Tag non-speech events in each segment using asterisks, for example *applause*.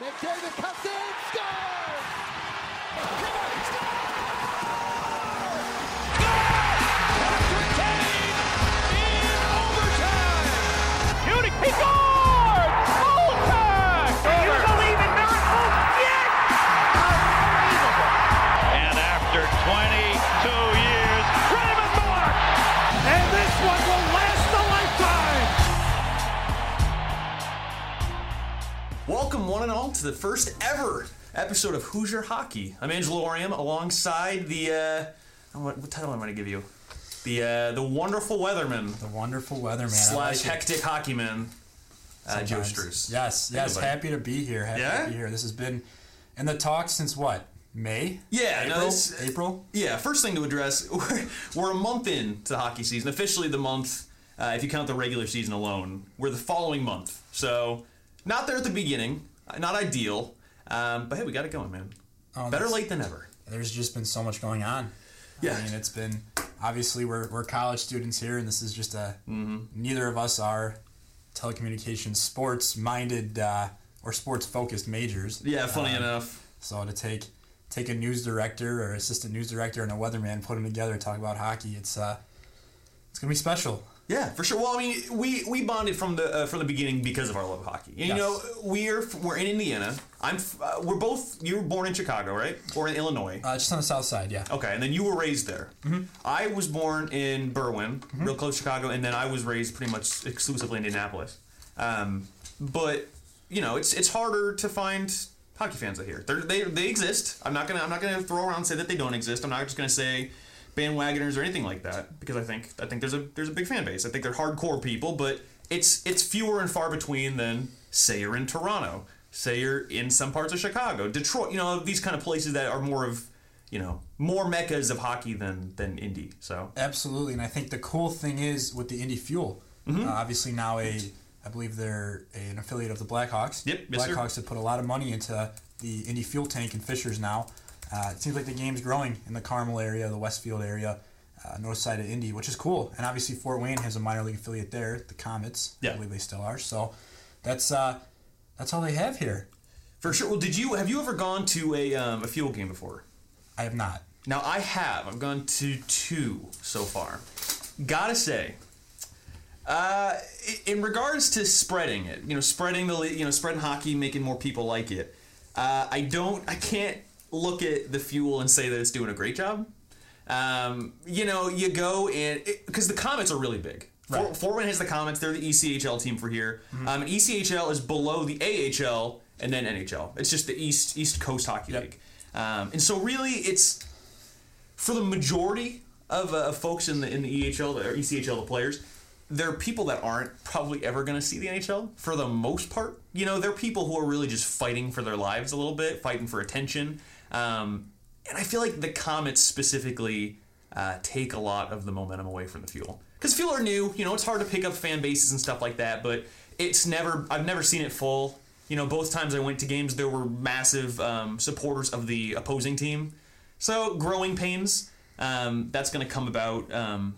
McDavid comes in, scores! Shooting, one and all, to the first ever episode of Hoosier Hockey. I'm Angelo Oriam, alongside the uh, what, what title am I going to give you? The uh, the wonderful weatherman The wonderful weatherman. Slash like it hectic hockeyman, uh, Joe. Struess. Yes, yes. buddy. Happy to be here. Happy Yeah? to be here. This has been in the talk since what? May? Yeah, no, April? this- April? Yeah, first thing to address, we're, *laughs* we're a month into the hockey season. Officially, the month, uh, if you count the regular season alone, we're the following month. So, not there at the beginning, not ideal, um, but hey, we got it going, man. Oh, Better late than ever. There's just been so much going on. Yeah. I mean, it's been obviously we're, we're college students here, and this is just a. Mm-hmm. Neither of us are telecommunications sports minded uh, or sports focused majors. Yeah, funny Um, enough. So to take take a news director or assistant news director and a weatherman, put them together, talk about hockey, it's uh, it's gonna be special. Yeah, for sure. Well, I mean, we we bonded from the uh, from the beginning because of our love of hockey. You Yes. know, we're we're in Indiana. I'm f- uh, we're both. You were born in Chicago, right? Or in Illinois. Uh, just on the south side, yeah. Okay, and then you were raised there. Mm-hmm. I was born in Berwyn, real close to Chicago, and then I was raised pretty much exclusively in Indianapolis. Um, but you know, it's it's harder to find hockey fans out here. They're, they they exist. I'm not gonna I'm not gonna throw around and say that they don't exist. I'm not just gonna say bandwagoners or anything like that because I think I think there's a there's a big fan base. I think they're hardcore people, but it's it's fewer and far between than say you're in Toronto, say you're in some parts of Chicago, Detroit. You know these kind of places that are more of you know more meccas of hockey than than Indy. So Absolutely, and I think the cool thing is with the Indy Fuel, Mm-hmm. uh, obviously now a, I believe they're an affiliate of the Blackhawks. Yep, yes, sir. Blackhawks have put a lot of money into the Indy Fuel tank in Fishers now. Uh, it seems like the game's growing in the Carmel area, the Westfield area, uh, north side of Indy, which is cool. And obviously Fort Wayne has a minor league affiliate there, the Comets. Yeah. I believe they still are. So that's uh, that's all they have here. for sure. Well, did you have you ever gone to a um, a fuel game before? I have not. Now I have. I've gone to two so far. Gotta say, uh, in regards to spreading it, you know, spreading the you know spreading hockey, making more people like it. Uh, I don't. I can't look at the fuel and say that it's doing a great job. Um, you know, you go and because the Comets are really big. Right. Wayne has the Comets. They're the ECHL team for here. Um, and ECHL is below the AHL and then NHL. It's just the East East Coast Hockey Yep. League. Um, and so really, it's for the majority of uh, folks in the in the EHL or ECHL, the players, they're people that aren't probably ever going to see the NHL for the most part. You know, they're people who are really just fighting for their lives a little bit, fighting for attention. Um, and I feel like the Comets specifically uh, take a lot of the momentum away from the Fuel because Fuel are new. You know, it's hard to pick up fan bases and stuff like that, but it's never. I've never seen it full. You know, both times I went to games, there were massive um, supporters of the opposing team. So growing pains, um, that's going to come about. Um,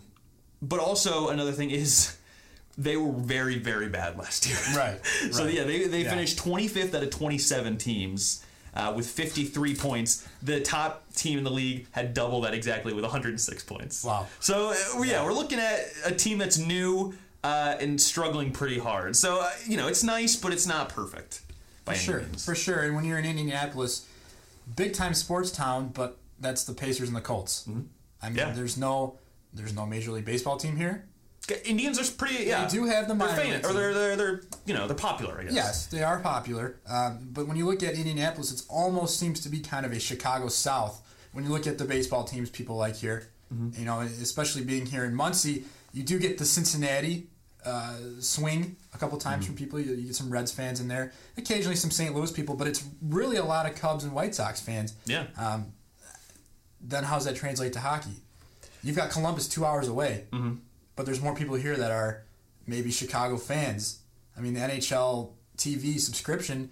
but also another thing is *laughs* they were very very bad last year. Right, *laughs* so right. yeah, they they Yeah. finished 25th out of 27 teams. Uh, with 53 points, the top team in the league had double that exactly with 106 points. Wow. So uh, yeah, we're looking at a team that's new uh, and struggling pretty hard. So uh, you know, it's nice, but it's not perfect. By For sure, means. for sure. And when you're in Indianapolis, big time sports town, but that's the Pacers and the Colts. I mean, Mm-hmm. Yeah. there's no there's no major league baseball team here. Indians are pretty. Yeah, they do have the they're famous, or they're, they're they're you know they're popular. I guess. Yes, they are popular. Um, but when you look at Indianapolis, it almost seems to be kind of a Chicago South. When you look at the baseball teams people like here, Mm-hmm. you know, especially being here in Muncie, you do get the Cincinnati uh, swing a couple times Mm-hmm. from people. You, you get some Reds fans in there, occasionally some St. Louis people, but it's really a lot of Cubs and White Sox fans. Yeah. Um, then how's that translate to hockey? You've got Columbus two hours away, Mm-hmm. But there's more people here that are maybe Chicago fans. I mean, the NHL TV subscription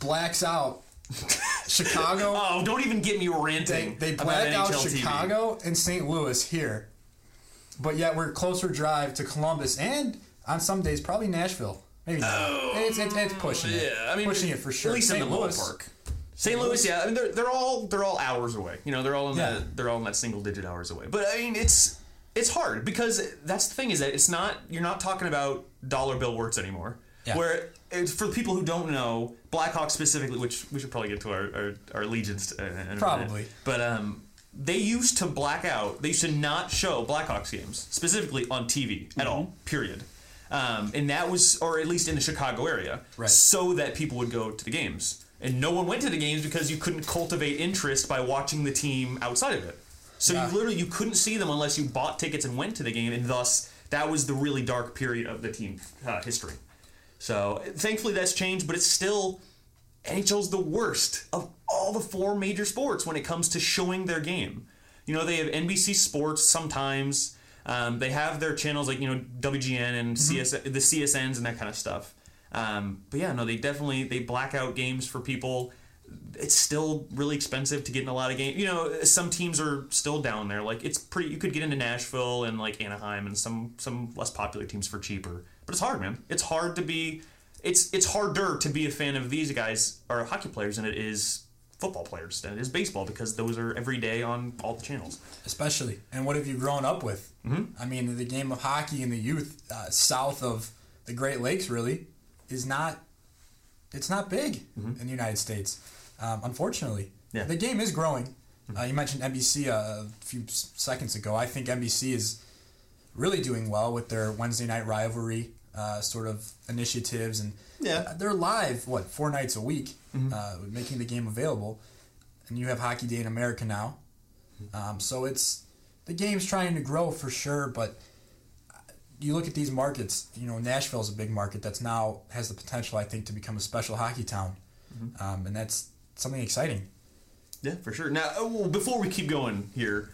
blacks out *laughs* Chicago. Oh, don't even get me ranting. they about black out NHL TV. Chicago and St. Louis here, but yet we're closer drive to Columbus and on some days probably Nashville. Maybe not. Oh, it's, it's, it's pushing it. Yeah, I mean, pushing it for sure. At least in St. the Louis, ballpark. St. Louis, yeah, I mean they're they're all they're all hours away. You know, they're all in Yeah. that they're all in that single digit hours away. But I mean, it's it's hard because that's the thing is that it's not you're not talking about dollar bill words anymore. Yeah. Where it's, for the people who don't know Blackhawks specifically, which we should probably get to our our, our allegiance in a minute. Probably. But um, they used to black out. They used to not show Blackhawks games specifically on TV at all. Mm-hmm. Period. Um, and that was, or at least in the Chicago area, Right. so that people would go to the games. And no one went to the games because you couldn't cultivate interest by watching the team outside of it. So Yeah. you literally you couldn't see them unless you bought tickets and went to the game, and thus that was the really dark period of the team uh, history. So thankfully that's changed, but it's still NHL's the worst of all the four major sports when it comes to showing their game. You know, they have NBC Sports sometimes. Um, they have their channels like you know WGN and CS, the CSNs and that kind of stuff. Um, but yeah, no, they definitely they black out games for people. It's still really expensive to get in a lot of games. You know, some teams are still down there. Like it's pretty. You could get into Nashville and like Anaheim and some some less popular teams for cheaper. But it's hard, man. It's hard to be. It's it's harder to be a fan of these guys or hockey players than it is football players than it is baseball because those are every day on all the channels. especially. And what have you grown up with? Mm-hmm. I mean, the game of hockey in the youth uh, south of the Great Lakes really is not. It's not big in the United States, um, unfortunately. Mm-hmm. Yeah. Mm-hmm. The game is growing. Uh, you mentioned NBC a few seconds ago. I think NBC is really doing well with their Wednesday night rivalry uh, sort of initiatives, and Yeah. Mm-hmm. uh, they're live what four nights a week, uh, making the game available. And you have Hockey Day in America now, um, so it's the game's trying to grow for sure. But uh, you look at these markets. You know, Nashville's a big market that's now has the potential, I think, to become a special hockey town, um, and that's something exciting. Yeah, for sure. Now, uh, well, before we keep going here,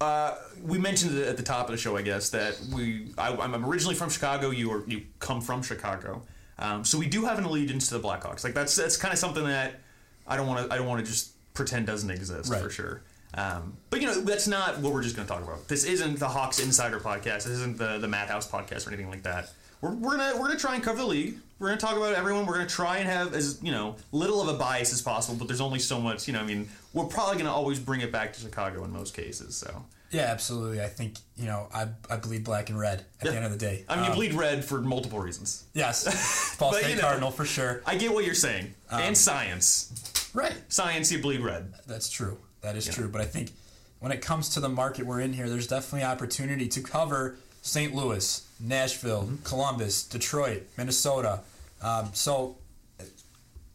uh, we mentioned it at the top of the show, I guess, that we I, I'm originally from Chicago. You are you come from Chicago, um, so we do have an allegiance to the Blackhawks. Like that's that's kind of something that I don't want to I don't want to just pretend doesn't exist Right. for sure. Um, but you know that's not what we're just going to talk about. This isn't the Hawks Insider podcast. This isn't the the Madhouse podcast or anything like that. We're, we're gonna we're gonna try and cover the league. We're gonna talk about everyone. We're gonna try and have as you know little of a bias as possible. But there's only so much. You know, I mean, we're probably gonna always bring it back to Chicago in most cases. So Yeah, absolutely. I think you know I I bleed black and red at the end of the day. I mean, you Um, bleed red for multiple reasons. Yes, *laughs* Ball State you know. Cardinal for sure. I get what you're saying, Um, and science, Right. science, you bleed red. That's true. That is true. But I think when it comes to the market we're in here, there's definitely opportunity to cover St. Louis, Nashville, Mm-hmm. Columbus, Detroit, Minnesota. Um, so,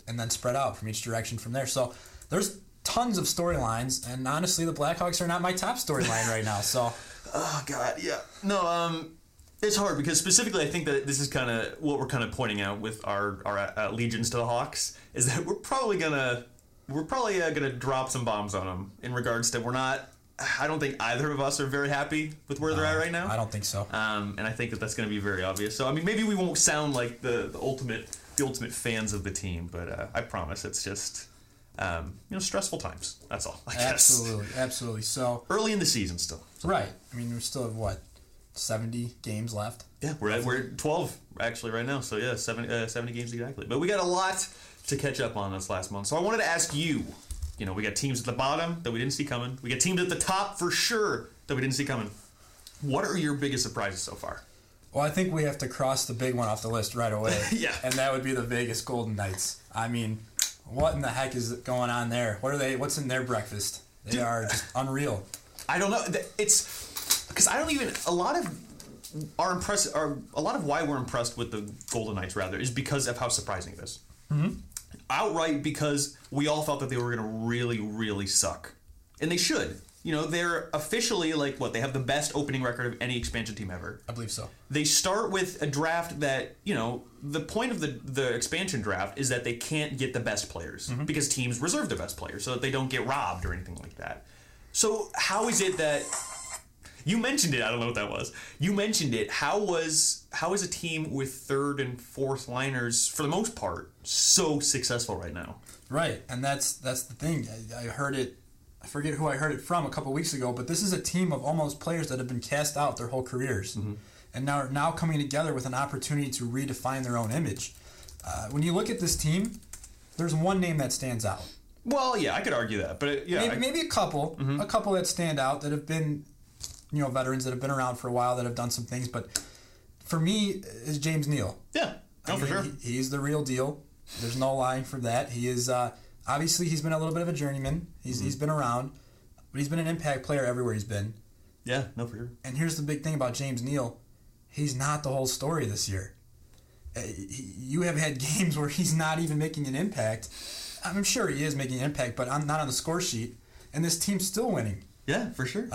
and then spread out from each direction from there. So there's tons of storylines, and honestly, the Blackhawks are not my top storyline right now. So *laughs* Oh God, yeah. No, um, it's hard because specifically, I think that this is kind of what we're kind of pointing out with our our allegiance to the Hawks is that we're probably gonna we're probably uh, gonna drop some bombs on them in regards to we're not. I don't think either of us are very happy with where they're at right now. I don't think so. Um, and I think that that's going to be very obvious. So I mean, maybe we won't sound like the, the ultimate the ultimate fans of the team, but uh, I promise it's just um, you know stressful times. That's all. I guess. Absolutely, absolutely. So Early in the season still. right. I mean, we still have what seventy games left. Yeah, we're at, we're at 12 actually right now. So yeah, 70, uh, 70 games exactly. But we got a lot to catch up on this last month. So I wanted to ask you, you know, we got teams at the bottom that we didn't see coming. We got teams at the top for sure that we didn't see coming. What are your biggest surprises so far? Well, I think we have to cross the big one off the list right away. *laughs* Yeah. And that would be the Vegas Golden Knights. I mean, what in the heck is going on there? What are they? What's in their breakfast? They are just unreal. I don't know. It's because I don't even. A lot of our impress, are a lot of why we're impressed with the Golden Knights rather is because of how surprising it is. Mm-hmm. Outright because we all thought that they were going to really, really suck, and they should. You know, they're officially like what they have the best opening record of any expansion team ever. I believe so. They start with a draft that you know the point of the the expansion draft is that they can't get the best players mm-hmm. because teams reserve the best players so that they don't get robbed or anything like that. So how is it that you mentioned it? I don't know what that was. You mentioned it. How was how is a team with third and fourth liners for the most part so successful right now? Right, and that's that's the thing. I, I heard it. I forget who I heard it from a couple weeks ago, but this is a team of almost players that have been cast out their whole careers, mm-hmm. and now now coming together with an opportunity to redefine their own image. Uh, when you look at this team, there's one name that stands out. Well, yeah, I could argue that, but it, yeah, Maybe, I- maybe a couple, mm-hmm. a couple that stand out that have been, you know, veterans that have been around for a while that have done some things. But for me, is James Neal. yeah, no, I for sure. he- he's the real deal. There's no lying for that. He is uh, obviously he's been a little bit of a journeyman. He's Mm-hmm. he's been around, but he's been an impact player everywhere he's been. yeah, no, for sure. And here's the big thing about James Neal: he's not the whole story this year. Uh, You have had *laughs* games where he's not even making an impact. I'm sure he is making an impact, but I'm not on the score sheet. And this team's still winning. Yeah, for sure.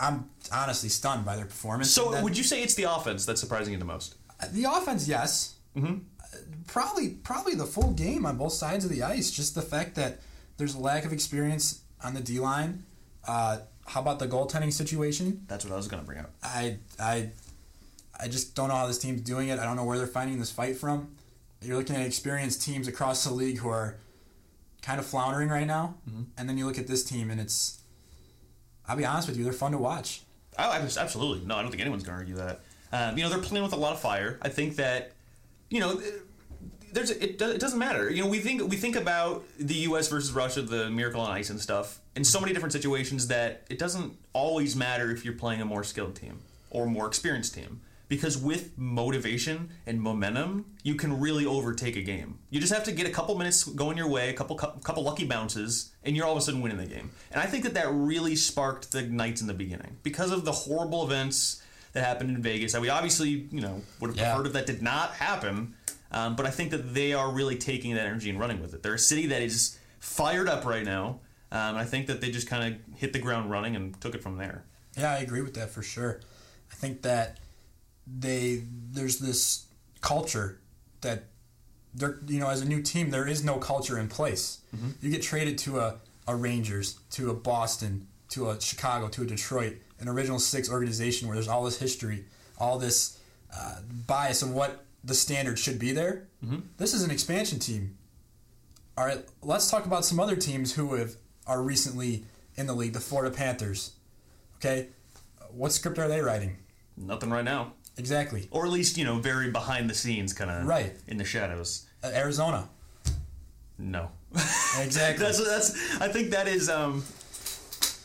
I'm honestly stunned by their performance. so, then- would you say it's the offense that's surprising you the most? The offense, yes. Mm-hmm. Probably, probably the full game on both sides of the ice. Just the fact that there's a lack of experience on the D line. Uh, how about the goaltending situation? That's what I was going to bring up. I, I, I just don't know how this team's doing it. I don't know where they're finding this fight from. You're looking at experienced teams across the league who are kind of floundering right now, and then you look at this team, and it's. I'll be honest with you, they're fun to watch. I absolutely no. I don't think anyone's going to argue that. Um, you know, they're playing with a lot of fire. I think that, you know, there's it, it doesn't matter. You know, we think we think about the U.S. versus Russia, the Miracle on Ice and stuff, in so many different situations that it doesn't always matter if you're playing a more skilled team or more experienced team. Because with motivation and momentum, you can really overtake a game. You just have to get a couple minutes going your way, a couple couple lucky bounces, and you're all of a sudden winning the game. And I think that that really sparked the Knights in the beginning because of the horrible events that happened in Vegas. That we obviously, you know, would have Yeah. preferred if that did not happen. Um, but I think that they are really taking that energy and running with it. They're a city that is fired up right now. Um, I think that they just kind of hit the ground running and took it from there. Yeah, I agree with that for sure. I think that they there's this culture that they're you know as a new team there is no culture in place. You get traded to a, a Rangers, to a Boston, to a Chicago, to a Detroit, an original six organization where there's all this history, all this uh, bias of what the standard should be there. This is an expansion team. All right, let's talk about some other teams who have are recently in the league. The Florida Panthers. Okay, what script are they writing? Nothing right now, Exactly. or at least you know, very behind the scenes, kind of Right. in the shadows. Uh, Arizona. No, *laughs* Exactly. that's that's. I think that is. Um,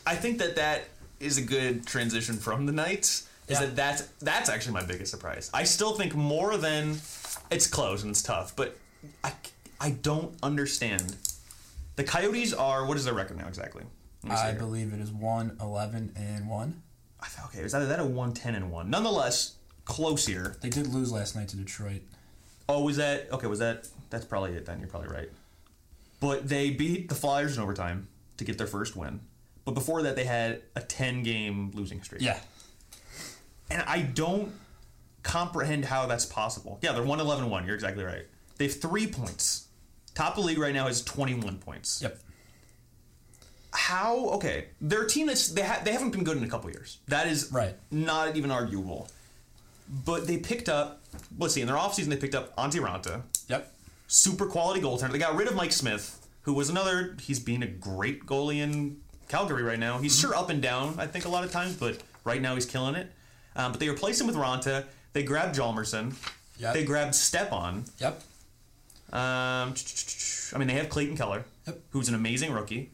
I think that that is a good transition from the Knights. Is Yeah. that that's that's actually my biggest surprise. I still think more than it's close and it's tough, but I I don't understand. The Coyotes are what is their record now exactly? Let me see I here. believe it is one eleven and one. I thought, okay, is that that a one ten and one? Nonetheless, close here. They did lose last night to Detroit. Oh, was that okay? Was that that's probably it? Then you're probably right. But they beat the Flyers in overtime to get their first win. But before that, they had a ten game losing streak. Yeah. and I don't comprehend how that's possible. Yeah, they're 1 11 1. You're exactly right. They have three points. Top of the league right now is 21 points. Yep. How? Okay, they're a team that's they ha- they haven't been good in a couple years. That is Right. Not even arguable. But they picked up. Let's see. In their offseason, they picked up Antti Raanta, Yep. super quality goaltender. They got rid of Mike Smith, who was another. He's being a great goalie in Calgary right now. He's sure up and down, I think, a lot of times, but right now he's killing it. Um, but they replaced him with Raanta. They grabbed Hjalmarsson. Yep. They grabbed Stepan. Yep. Um, I mean, they have Clayton Keller, Yep. who's an amazing rookie.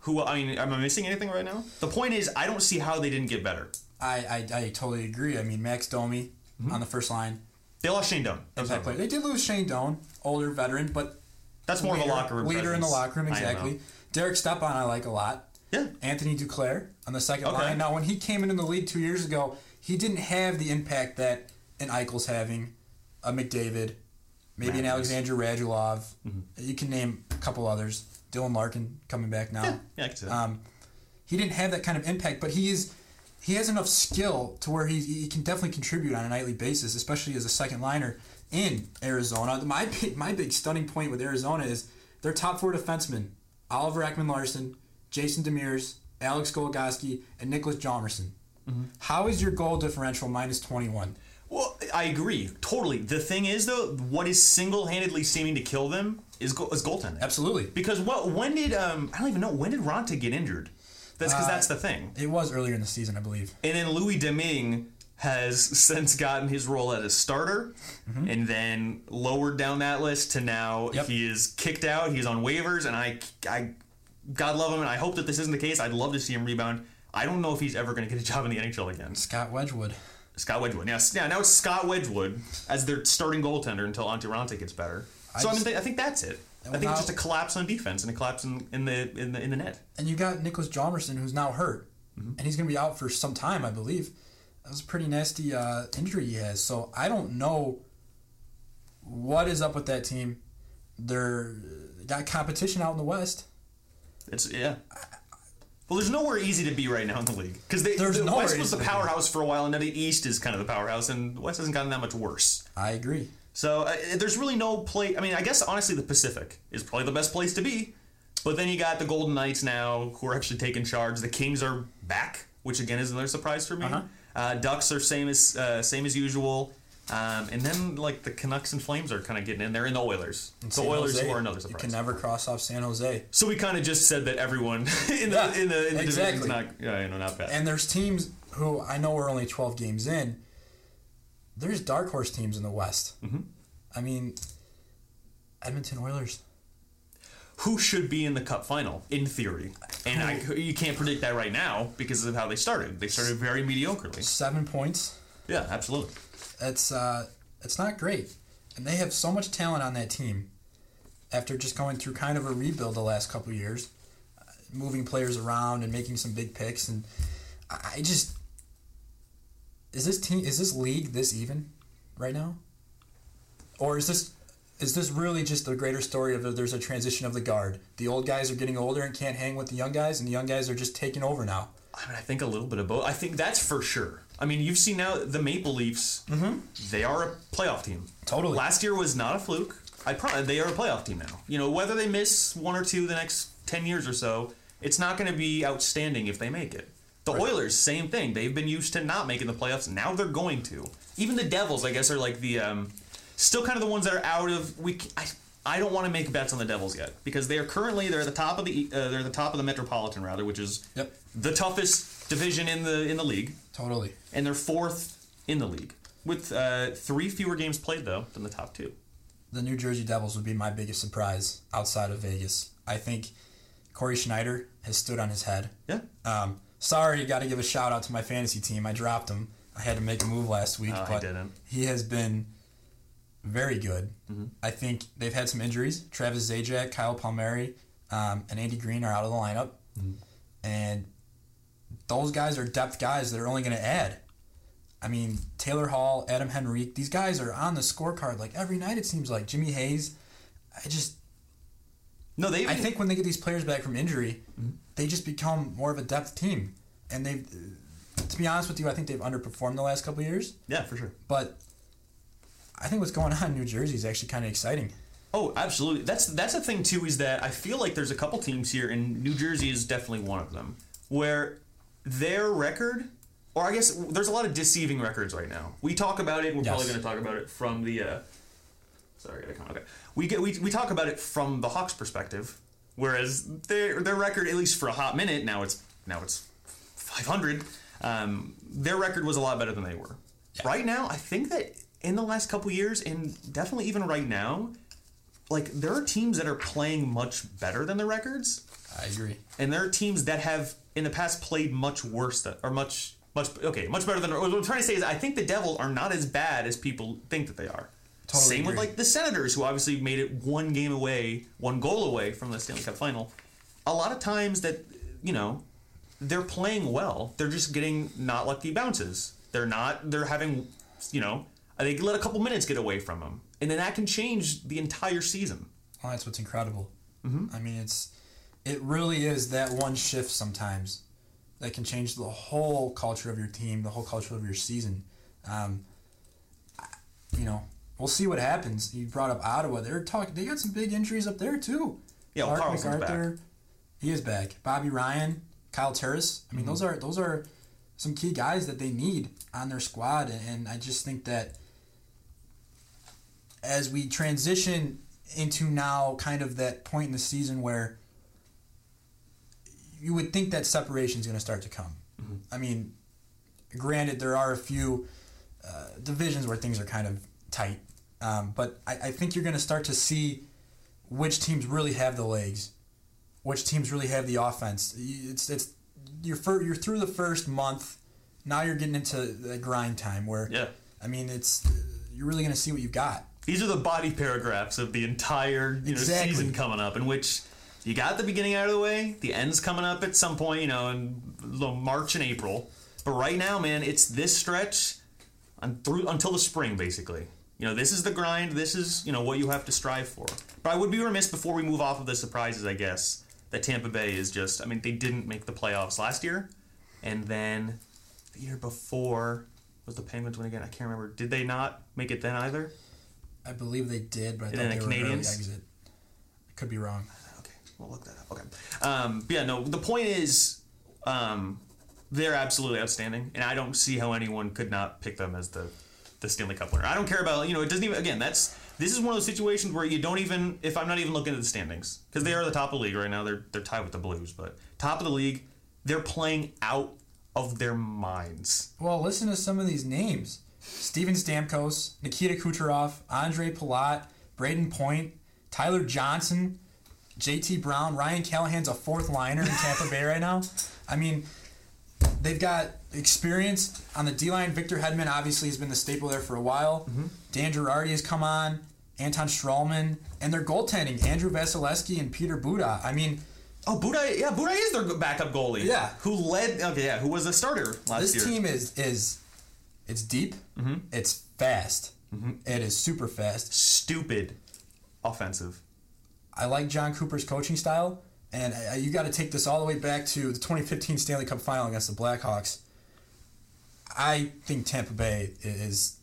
Who I mean, am I missing anything right now? The point is, I don't see how they didn't get better. I, I, I totally agree. I mean, Max Domi Mm-hmm. on the first line. They lost Shane Doan. That was Impact player. They did lose Shane Doan, older veteran, but That's more of a locker room. leader in the locker room. I don't know. Exactly. Derek Stepan, I like a lot. Yeah. Anthony Duclair on the second Okay. line. Now, when he came in in the league two years ago, he didn't have the impact that an Eichel's having, a McDavid, maybe an Alexander Radulov. You can name a couple others. Dylan Larkin coming back now. Yeah, I can see that. Um, he didn't have that kind of impact, but he is he has enough skill to where he, he can definitely contribute on a nightly basis, especially as a second liner in Arizona. My big, my big stunning point with Arizona is their top four defensemen: Oliver Ekman Larsson, Jason Demers, Alex Goligoski, and Nicholas Hjalmarsson. How is your goal differential minus twenty one? Well, I agree totally. The thing is, though, what is single-handedly seeming to kill them is, go- is goaltending. Absolutely. Because what? When did um? I don't even know. When did Raanta get injured? That's because Uh, that's the thing. It was earlier in the season, I believe. And then Louis Domingue has *laughs* since gotten his role as a starter and then lowered down that list to now Yep. he is kicked out. He's on waivers, and I, I, God love him, and I hope that this isn't the case. I'd love to see him rebound. I don't know if he's ever going to get a job in the NHL again. Scott Wedgewood. Scott Wedgewood. Yes, yeah. Now it's Scott Wedgewood as their starting goaltender until Antti Raanta gets better. So I, mean, just- th- I think that's it. I think now- it's just a collapse on defense and a collapse in, in the in the in the net. And you got Nicholas Hjalmarsson, who's now hurt, Mm-hmm. and he's going to be out for some time, I believe. That was a pretty nasty uh, injury he has. So I don't know what is up with that team. They're they got competition out in the West. It's yeah. Well, there's nowhere easy to be right now in the league because the West was the powerhouse for a while, and now the East is kind of the powerhouse, and the West hasn't gotten that much worse. I agree. So uh, there's really no play. I mean, I guess honestly, the Pacific is probably the best place to be. But then you got the Golden Knights now, who are actually taking charge. The Kings are back, which again is another surprise for me. Uh-huh. uh Ducks are same as uh, same as usual. Um, and then like the Canucks and Flames are kind of getting in there, and the Oilers. The San Oilers Jose, are another surprise. You can never cross off San Jose. So we kind of just said that everyone *laughs* in the Yeah, in the, in the exactly. not yeah, you know not bad. And there's teams who I know we're only 12 games in. There's dark horse teams in the West. Mm-hmm. I mean, Edmonton Oilers. Who should be in the Cup final in theory? And I, you can't predict that right now because of how they started. They started very mediocrely. Seven points. Yeah, absolutely. It's uh, it's not great, and they have so much talent on that team. After just going through kind of a rebuild the last couple of years, uh, moving players around and making some big picks, and I just is this team is this league this even right now, or is this is this really just the greater story of there's a transition of the guard? The old guys are getting older and can't hang with the young guys, and the young guys are just taking over now. I mean, I think a little bit of both. I think that's for sure. I mean, you've seen now the Maple Leafs. Mm-hmm. They are a playoff team. Totally. Last year was not a fluke. I pro- they are a playoff team now. You know, whether they miss one or two the next ten years or so, it's not going to be outstanding if they make it. The Oilers, same thing. They've been used to not making the playoffs. Now they're going to. Even the Devils, I guess, are like the um, still kind of the ones that are out of. We I don't want to make bets on the Devils yet because they are currently they're at the top of the uh, they're at the top of the Metropolitan rather, which is Yep. the toughest division in the in the league, Totally. and they're fourth in the league with uh, three fewer games played though than the top two. the New Jersey Devils would be my biggest surprise outside of Vegas. I think Cory Schneider has stood on his head. Yeah. Um, sorry, got to give a shout out to my fantasy team. I dropped him. I had to make a move last week, Oh, but didn't. he has been very good. Mm-hmm. I think they've had some injuries. Travis Zajac, Kyle Palmieri, um, and Andy Greene are out of the lineup, Mm-hmm. and those guys are depth guys that are only going to add. I mean, Taylor Hall, Adam Henrique, these guys are on the scorecard like every night. It seems like Jimmy Hayes. I just, No, they. I think when they get these players back from injury, they just become more of a depth team. And they've, to be honest with you, I think they've underperformed the last couple of years. Yeah, for sure. But I think what's going on in New Jersey is actually kind of exciting. Oh, absolutely. That's that's the thing too. Is that I feel like there's a couple teams here, and New Jersey is definitely one of them, where their record, or I guess there's a lot of deceiving records right now. We talk about it. We're Yes. probably going to talk about it from the. Uh, sorry, I gotta come. Okay, we get we, we talk about it from the Hawks' perspective, whereas their their record, at least for a hot minute, now it's now it's 500. Um, their record was a lot better than they were. Right now, I think that in the last couple years, and definitely even right now, like there are teams that are playing much better than their records, I agree. and there are teams that have in the past played much worse than, or much much okay, much better than. What I'm trying to say is, I think the Devils are not as bad as people think that they are. Totally Same with like the Senators, who obviously made it one game away, one goal away from the Stanley Cup final. A lot of times that you know they're playing well, they're just getting not lucky bounces. They're not. They're having you know they let a couple minutes get away from them, and then that can change the entire season. Well, that's what's incredible. Mm-hmm. I mean, it's it really is that one shift sometimes that can change the whole culture of your team, the whole culture of your season. Um, you know, we'll see what happens. You brought up Ottawa; they're talking. They got some big injuries up there too. Yeah, well, Carlson's MacArthur, he is back. Bobby Ryan, Kyle Turris. I mean, Mm-hmm. those are those are some key guys that they need on their squad, and I just think that as we transition into now kind of that point in the season where you would think that separation is going to start to come. I mean, granted, there are a few uh, divisions where things are kind of tight, um, but I, I think you're going to start to see which teams really have the legs, which teams really have the offense. It's it's you're you're through the first month. Now you're getting into the grind time where Yeah. I mean it's you're really going to see what you've got. These are the body paragraphs of the entire you know Exactly. season coming up, in which you got the beginning out of the way, the end's coming up at some point, you know, in March and April. But right now, man, it's this stretch through until the spring, basically. You know, this is the grind. This is you know what you have to strive for. But I would be remiss before we move off of the surprises, I guess, that Tampa Bay is just. I mean, they didn't make the playoffs last year, and then the year before was the Penguins win again. I can't remember. Did they not make it then either? I believe they did, but I And thought they the were an early Canadiens? exit. I could be wrong. Okay, we'll look that up. Okay. Um, yeah, no. The point is, um, they're absolutely outstanding, and I don't see how anyone could not pick them as the the Stanley Cup winner. I don't care about you know. It doesn't even. Again, that's this is one of those situations where you don't even. If I'm not even looking at the standings because they are the top of the league right now. They're they're tied with the Blues, but top of the league. They're playing out of their minds. Well, listen to some of these names: Steven Stamkos, Nikita Kucherov, Andre Palat, Brayden Point, Tyler Johnson, J.T. Brown, Ryan Callahan's a fourth liner in Tampa Bay right now. I mean, they've got experience on the D line. Victor Hedman obviously has been the staple there for a while. Mm-hmm. Dan Girardi has come on. Anton Stralman, and their goaltending, Andrew Vasilevskiy and Peter Budaj. I mean, Oh, Budaj, yeah, Budaj is their backup goalie. Yeah. who led? Okay, yeah, who was a starter last this year? This team is is it's deep, mm-hmm. it's fast, mm-hmm. It is super fast. Stupid, offensive. I like Jon Cooper's coaching style, and uh, you got to take this all the way back to the 2015 Stanley Cup Final against the Blackhawks. I think Tampa Bay is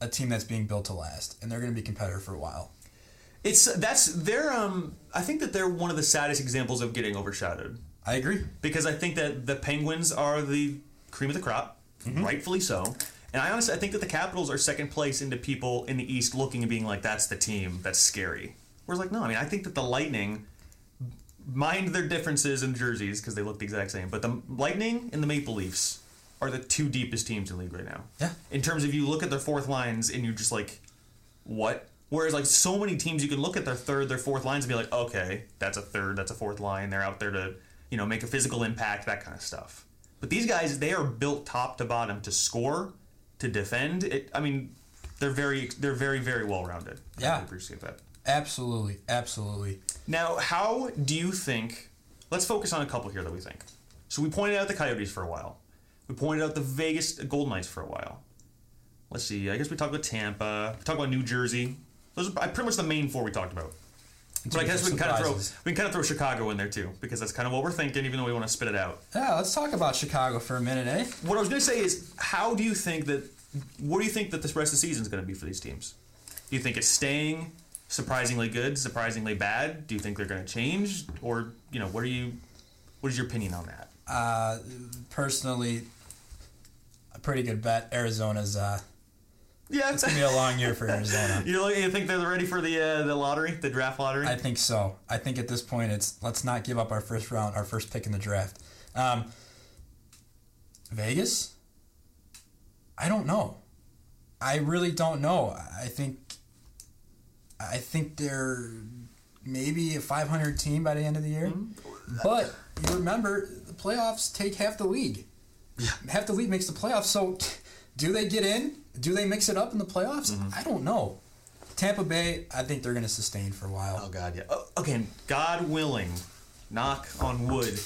a team that's being built to last, and they're going to be competitive for a while. It's that's they're um I think that they're one of the saddest examples of getting overshadowed I agree. because I think that the Penguins are the cream of the crop, rightfully so. And I honestly I think that the Capitals are second place into people in the East looking and being like that's the team that's scary. Whereas like no, I mean I think that the Lightning mind their differences in jerseys because they look the exact same, but the Lightning and the Maple Leafs are the two deepest teams in the league right now. Yeah. In terms of you look at their fourth lines and you're just like, what? Whereas like so many teams, you can look at their third, their fourth lines and be like, okay, that's a third, that's a fourth line. They're out there to, you know, make a physical impact, that kind of stuff. But these guys, they are built top to bottom to score, to defend. It. I mean, they're very, they're very, very well rounded. Yeah. I appreciate that. Absolutely, absolutely. Now, how do you think? Let's focus on a couple here that we think. So we pointed out the Coyotes for a while. We pointed out the Vegas Golden Knights for a while. Let's see. I guess we talked about Tampa. We talked about New Jersey. Those are pretty much the main four we talked about. But I guess we can kind of throw we can kind of throw Chicago in there too because that's kind of what we're thinking, even though we want to spit it out. Yeah, let's talk about Chicago for a minute, eh? What I was going to say is, how do you think that? What do you think that this rest of the season is going to be for these teams? Do you think it's staying surprisingly good, surprisingly bad? Do you think they're going to change, or you know, what are you? What is your opinion on that? Uh, personally, a pretty good bet. Arizona's uh, Yeah, it's, gonna be a long year for Arizona. *laughs* you look- you think they're ready for the uh, the lottery, the draft lottery? I think so. I think at this point, it's let's not give up our first round, our first pick in the draft. Um, Vegas, I don't know. I really don't know. I think, I think they're maybe a 500 team by the end of the year. But you remember, the playoffs take half the league. Half the league makes the playoffs. So, do they get in? Do they mix it up in the playoffs? Mm-hmm. I don't know. Tampa Bay, I think they're going to sustain for a while. Oh God, yeah. Oh, again, God willing, knock on wood.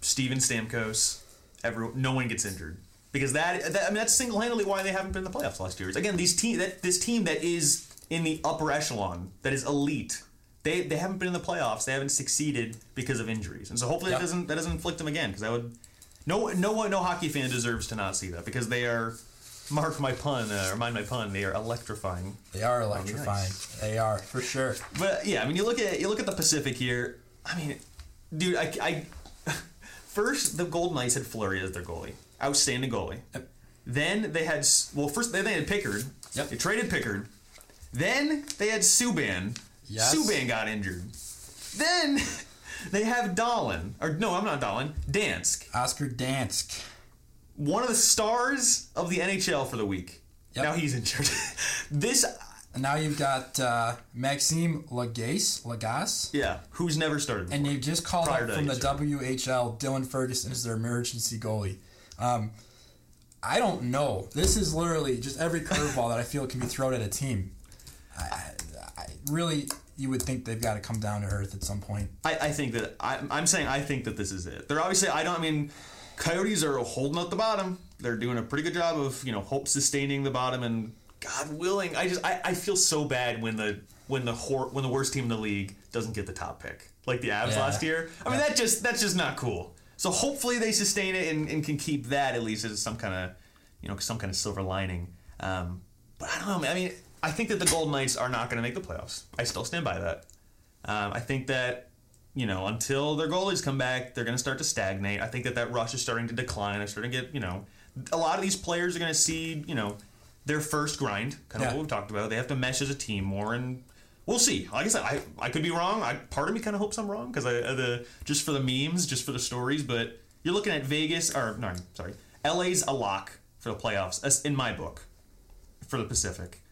Steven Stamkos, every no one gets injured because that, that I mean that's single handedly why they haven't been in the playoffs last year. Again, these team that this team that is in the upper echelon, that is elite. They, they haven't been in the playoffs. They haven't succeeded because of injuries, and so hopefully Yep. that doesn't that doesn't inflict them again because that would no no one no hockey fan deserves to not see that because they are mark my pun uh, or mind my pun they are electrifying They are electrifying. nice. They are for sure. But yeah, I mean, you look at you look at the Pacific here. I mean, dude, I, I *laughs* first the Golden Knights had Fleury as their goalie, outstanding goalie. Yep. Then they had well, first they, they had Pickard. Yep. They traded Pickard. Then they had Subban. Yes. Subban got injured. Then They have Dahlin, or no, I'm not Dahlin. Dansk, Oscar Dansk. one of the stars of the NHL for the week. Yep. Now he's injured. *laughs* this, And now you've got uh, Maxime Lagacé, Lagacé, yeah, who's never started. and they've just called up from the WHL Dylan Ferguson as their emergency goalie. Um, I don't know. This is literally just every curveball that I feel can be thrown at a team. I, I really, you would think they've got to come down to earth at some point. I, I think that I, I'm saying I think that this is it. They're obviously I don't I mean, Coyotes are holding up the bottom. They're doing a pretty good job of you know hope sustaining the bottom and God willing, I just I, I feel so bad when the when the hor- when the worst team in the league doesn't get the top pick like the Avs Yeah. last year. I mean that just that's just not cool. So hopefully they sustain it and, and can keep that at least as some kind of you know some kind of silver lining. Um, but I don't know. man. I mean, I think that the Golden Knights are not going to make the playoffs. I still stand by that. Um, I think that you know until their goalies come back, they're going to start to stagnate. I think that that rush is starting to decline. They're starting to get you know a lot of these players are going to see you know their first grind, kind of Yeah. what we've talked about. They have to mesh as a team more, and we'll see. Like I said, I, I could be wrong. I part of me kind of hopes I'm wrong because I uh, the just for the memes, just for the stories. But you're looking at Vegas or no, sorry, LA's a lock for the playoffs. In my book for the Pacific.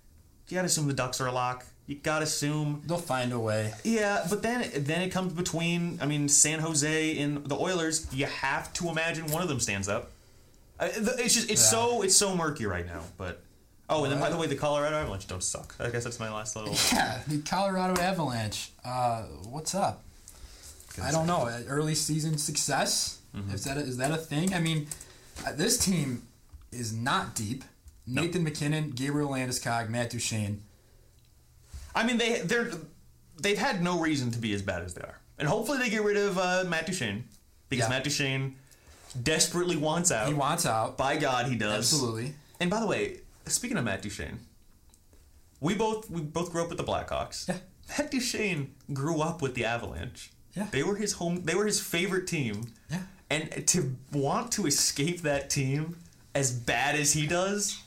You gotta assume the Ducks are a lock. You gotta assume They'll find a way. yeah, but then then it comes between. I mean, San Jose and the Oilers. You have to imagine one of them stands up. It's just it's so it's so murky right now. But oh, and then by the way, the Colorado Avalanche don't suck. I guess that's my last little. *laughs* Yeah, the Colorado Avalanche. Uh, what's up? I don't know. Uh, Early season success. Is that a, is that a thing? I mean, uh, this team is not deep. Nathan MacKinnon, Gabriel Landeskog, Matt Duchene. I mean, they they're they've had no reason to be as bad as they are, and hopefully they get rid of uh, Matt Duchene because Yeah. Matt Duchene desperately wants out. He wants out. By God, he does. Absolutely. And by the way, speaking of Matt Duchene, we both we both grew up with the Blackhawks. Yeah. Matt Duchene grew up with the Avalanche. Yeah. They were his home. They were his favorite team. Yeah. And to want to escape that team as bad as he does,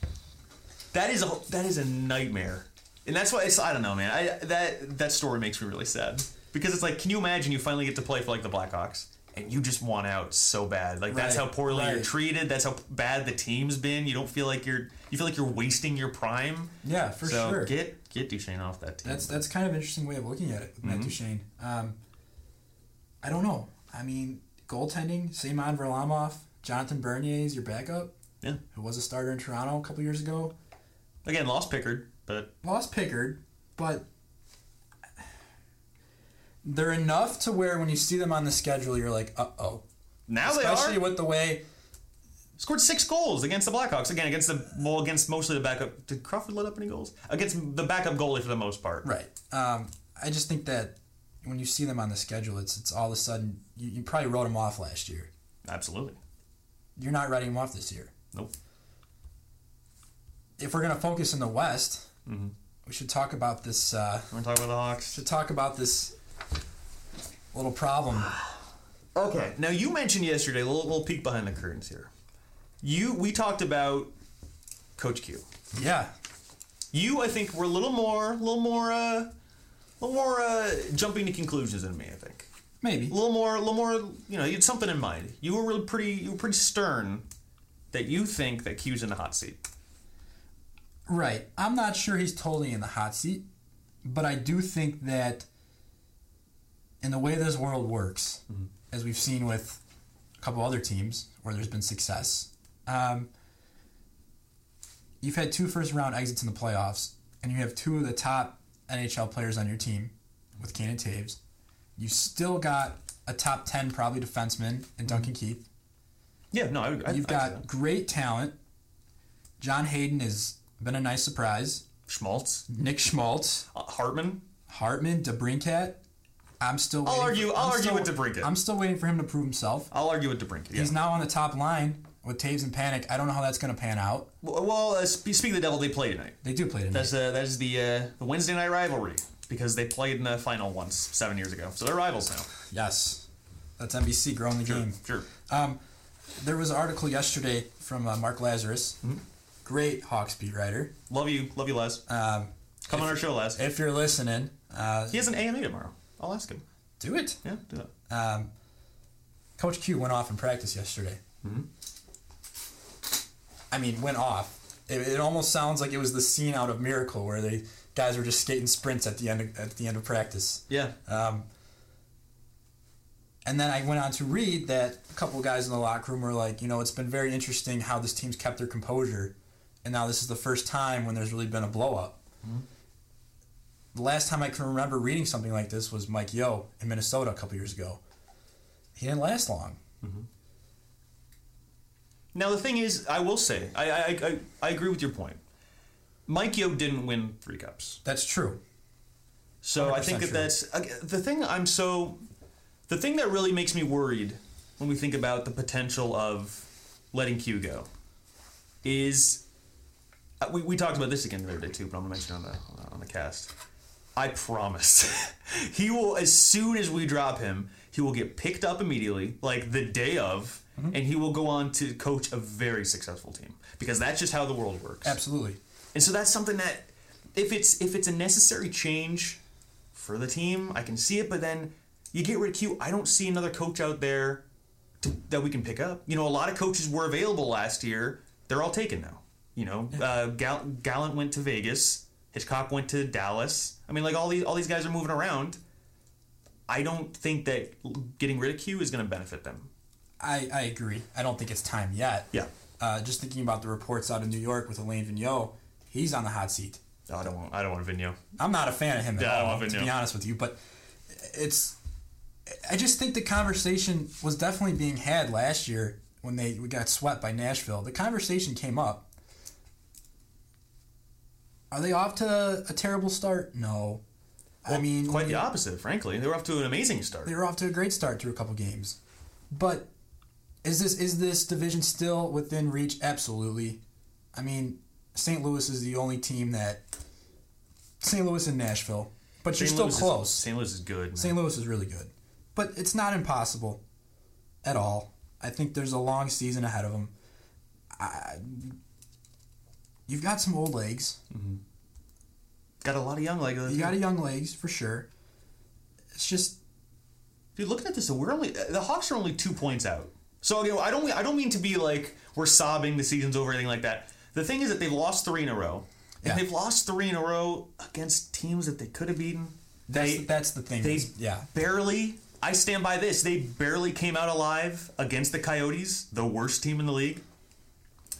that is a that is a nightmare. And that's why it's, I don't know, man. I that that story makes me really sad because it's like, can you imagine you finally get to play for like the Blackhawks and you just want out so bad? Like that's Right, how poorly you're treated. That's how bad the team's been. You don't feel like you're you feel like you're wasting your prime. Yeah, for so sure. get get Duchene off that team. That's that's kind of an interesting way of looking at it with Matt Mm-hmm. Duchene. Um, I don't know. I mean, goaltending, Simon Varlamov, Jonathan Bernier is your backup, yeah. who was a starter in Toronto a couple years ago. Again, lost Pickard, but Lost Pickard, but they're enough to where when you see them on the schedule, you're like, uh oh. now Especially they are with the way. scored six goals against the Blackhawks. Again, against the well, against mostly the backup. Did Crawford let up any goals against the backup goalie for the most part? Right. Um, I just think that when you see them on the schedule, it's it's all of a sudden you, you probably wrote them off last year. Absolutely. You're not writing them off this year. Nope. If we're gonna focus in the West, Mm-hmm. we should talk about this. Uh, Want to talk about the Hawks? should talk about this little problem. *sighs* Okay. Now you mentioned yesterday a little, little peek behind the curtains here. You we talked about Coach Q. Yeah. You I think were a little more, a little more, uh, a little more uh, jumping to conclusions than me. I think Maybe. a little more, a little more. You know, you had something in mind. You were really pretty. You were pretty stern that you think that Q's in the hot seat. Right. I'm not sure he's totally in the hot seat, but I do think that in the way this world works, as we've seen with a couple other teams where there's been success, um, you've had two first round exits in the playoffs, and you have two of the top NHL players on your team with Kane and Toews. You still got a top 10 probably defenseman in Duncan Keith. Yeah, no, I, I You've I got that. great talent. John Hayden has been a nice surprise. Schmaltz, Nick Schmaltz, uh, Hartman. Hartman, DeBrincat. I'm still. I'll waiting argue- for- I'll I'm argue still- with DeBrincat. I'm still waiting for him to prove himself. I'll argue with DeBrincat. Yeah. He's now on the top line with Toews and Panik. I don't know how that's going to pan out. well, well uh, spe- speak of the devil, they play tonight. They do play tonight. That's uh, that is the uh, the Wednesday night rivalry because they played in the final once seven years ago, so they're rivals now. yes, that's NBC growing the game. Sure. Um, there was an article yesterday from uh, Mark Lazerus, Mm-hmm. Great Hawks beat writer. Love you, love you, Les. Um, Come on our show, Les. if you're listening, uh, He has an AMA tomorrow. I'll ask him. Do it. Yeah, do it. Um, Coach Q went off in practice yesterday. I mean, went off. It, it almost sounds like it was the scene out of Miracle where they guys were just skating sprints at the end of, at the end of practice. Yeah. Um, and then I went on to read that a couple of guys in the locker room were like, you know, it's been very interesting how this team's kept their composure, and now this is the first time when there's really been a blow up. Mm-hmm. The last time I can remember reading something like this was Mike Yeo in Minnesota a couple years ago. He didn't last long. Mm-hmm. Now the thing is, I will say, I I, I, I agree with your point. Mike Yeo didn't win three cups, That's true. so I think that true. that's the thing. I'm so the thing that really makes me worried when we think about the potential of letting Q go is we, we talked about this again the other day too, but I'm gonna mention it on the on the cast. I promise, *laughs* he will as soon as we drop him, he will get picked up immediately, like the day of, Mm-hmm. and he will go on to coach a very successful team because that's just how the world works. Absolutely. And so that's something that if it's if it's a necessary change for the team, I can see it. But then you get rid of Q. I don't see another coach out there to, that we can pick up. You know, a lot of coaches were available last year. They're all taken now. You know, uh, Gall- Gallant went to Vegas. Hitchcock went to Dallas. I mean, like all these all these guys are moving around. I don't think that getting rid of Q is going to benefit them. I, I agree. I don't think it's time yet. Yeah. Uh, just thinking about the reports out of New York with Alain Vigneault, he's on the hot seat. Oh, I don't want. I don't want Vigneault. I'm not a fan of him at Yeah, I don't all, to be honest with you. But it's, I just think the conversation was definitely being had last year when they we got swept by Nashville. The conversation came up. Are they off to a terrible start? No. I mean, Quite the opposite, frankly. They were off to an amazing start. they were off to a great start through a couple games. But is this is this division still within reach? Absolutely. I mean, St. Louis is the only team that St. Louis and Nashville, but you're still Louis is- close. St. Louis is good. Man. St. Louis is really good, but it's not impossible at all. I think there's a long season ahead of them. I, you've got some old legs. Mm-hmm. Got a lot of young legs. You got a young legs for sure. It's just Dude, looking at this, we're only the Hawks are only two points out. So you know, I don't I don't mean to be like we're sobbing the season's over or anything like that. The thing is that they've lost three in a row, and Yeah. they've lost three in a row against teams that they could have beaten. that's They that's the thing. they is- yeah. barely. I stand by this. They barely came out alive against the Coyotes, the worst team in the league.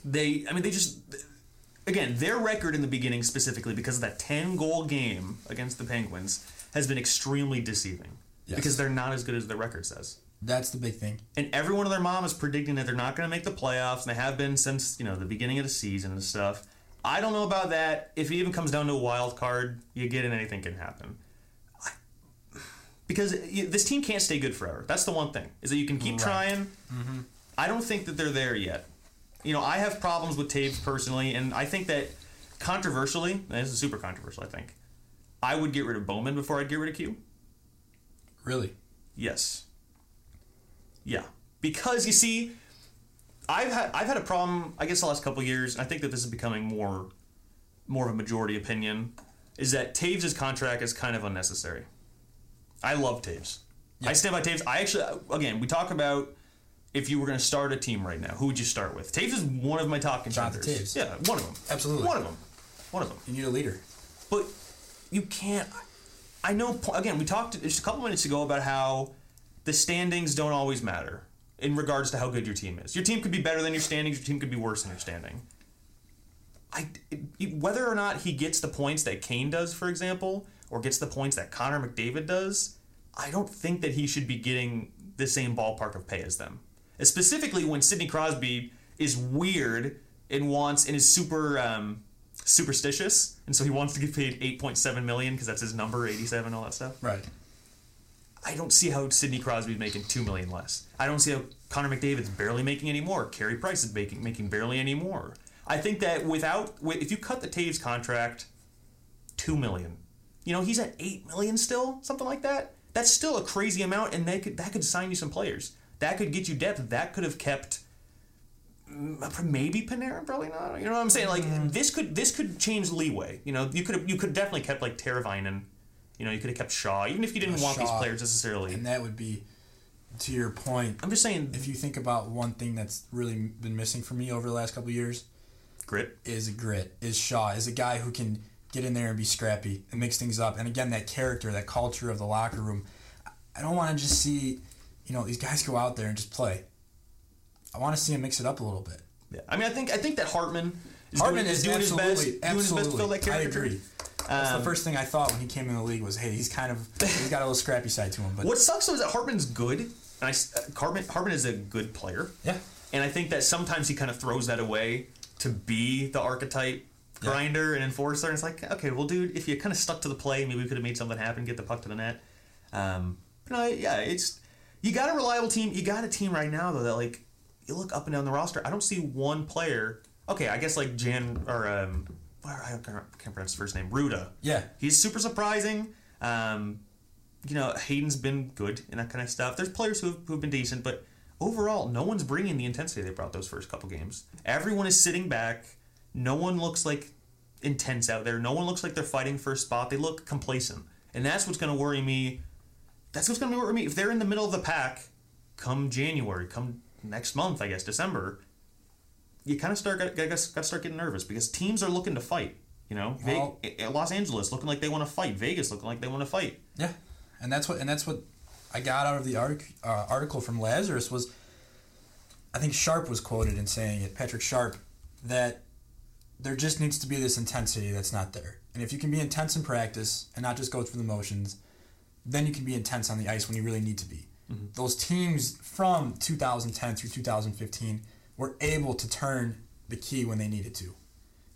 They, I mean, they just again their record in the beginning specifically because of that ten goal game against the Penguins has been extremely deceiving Yes. because they're not as good as their record says. That's the big thing. And every one of their mom is predicting that they're not going to make the playoffs, and they have been since you know the beginning of the season and stuff. I don't know about that. If it even comes down to a wild card, you get in, anything can happen. I, because this team can't stay good forever. That's the one thing is that you can keep trying. Mm-hmm. I don't think that they're there yet. You know, I have problems with Toews personally, and I think that controversially, and this is super controversial. I think I would get rid of Bowman before I'd get rid of Q. Really. Yes. Yeah, because you see, I've had I've had a problem. I guess the last couple of years. I think that this is becoming more more of a majority opinion. Is that Toews' contract is kind of unnecessary. I love Toews. I stand by Toews. I actually, again, we talk about if you were going to start a team right now, who would you start with? Toews is one of my top contenders. Toews. Yeah, one of them. Absolutely. One of them. One of them. You need a leader. But you can't. I know. Again, we talked just a couple minutes ago about how the standings don't always matter in regards to how good your team is. Your team could be better than your standings. Your team could be worse than your standing. I whether or not he gets the points that Kane does, for example, or gets the points that Connor McDavid does, I don't think that he should be getting the same ballpark of pay as them. Specifically, when Sidney Crosby is weird and wants and is super um, superstitious, and so he wants to get paid eight point seven million because that's his number, eighty seven, all that stuff. Right. I don't see how Sidney Crosby's making two million less. I don't see how Connor McDavid's barely making any more. Carey Price is making making barely any more. I think that without if you cut the Toews contract, two million, you know he's at eight million still, something like that. That's still a crazy amount, and they could that could sign you some players. That could get you depth. That could have kept mm, maybe Panarin, probably not. You know what I'm saying? Like this could this could change leeway. You know, you could have you could definitely kept like Teravainen, You know, you could have kept Shaw, even if you didn't want these players necessarily. And that would be, to your point, I'm just saying, if you think about one thing that's really been missing for me over the last couple of years, grit. is a grit. Is Shaw is a guy who can get in there and be scrappy and mix things up. And again, that character, that culture of the locker room. I don't want to just see, you know, these guys go out there and just play. I want to see him mix it up a little bit. Yeah. I mean, I think I think that Hartman is Hartman doing, is doing his best, doing his best to fill that I character. agree. That's Um, the first thing I thought when he came in the league was, hey, he's kind of he's got a little scrappy side to him. But What sucks though is that Hartman's good, and I, uh, Hartman, Hartman is a good player. yeah, And I think that sometimes he kind of throws that away to be the archetype grinder and enforcer. And it's like, okay, well, dude, if you kind of stuck to the play, maybe we could have made something happen, get the puck to the net. Um, but no, yeah, it's you got a reliable team. You got a team right now though that like you look up and down the roster. I don't see one player. Okay, I guess like Jan or um, I can't can't pronounce his first name. Rutta. yeah, He's super surprising. Um, you know, Hayden's been good and that kind of stuff. There's players who have, who have been decent, but overall, no one's bringing the intensity they brought those first couple games. Everyone is sitting back. No one looks like intense out there. No one looks like they're fighting for a spot. They look complacent, and that's what's going to worry me. That's what's going to worry me. If they're in the middle of the pack, come January, come next month, I guess December, you kind of start got got to start getting nervous because teams are looking to fight. You know, Well- eh, Los Angeles looking like they want to fight. Vegas looking like they want to fight. yeah, and that's what and that's what I got out of the artic, uh, article from Lazerus was. I think Sharp was quoted in saying it, Patrick Sharp, that there just needs to be this intensity that's not there. And if you can be intense in practice and not just go through the motions, then you can be intense on the ice when you really need to be. Those teams from 2010 through 2015 were able to turn the key when they needed to.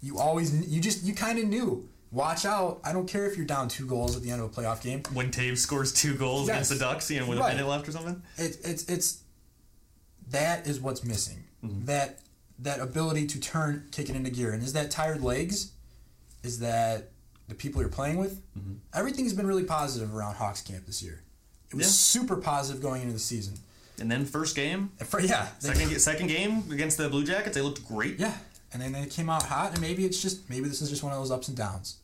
You always, you just, you kind of knew. Watch out! I don't care if you're down two goals at the end of a playoff game. When Toews scores two goals Yes. against the Ducks, you know, with Right. a minute left or something. It, it's it's that is what's missing. Mm-hmm. That that ability to turn, kick it into gear, and is that tired legs? Is that the people you're playing with? Mm-hmm. Everything's been really positive around Hawks camp this year. It was Yeah. super positive going into the season. And then first game, For yeah, they- second second game against the Blue Jackets, they looked great. yeah, and then they came out hot, and maybe it's just maybe this is just one of those ups and downs.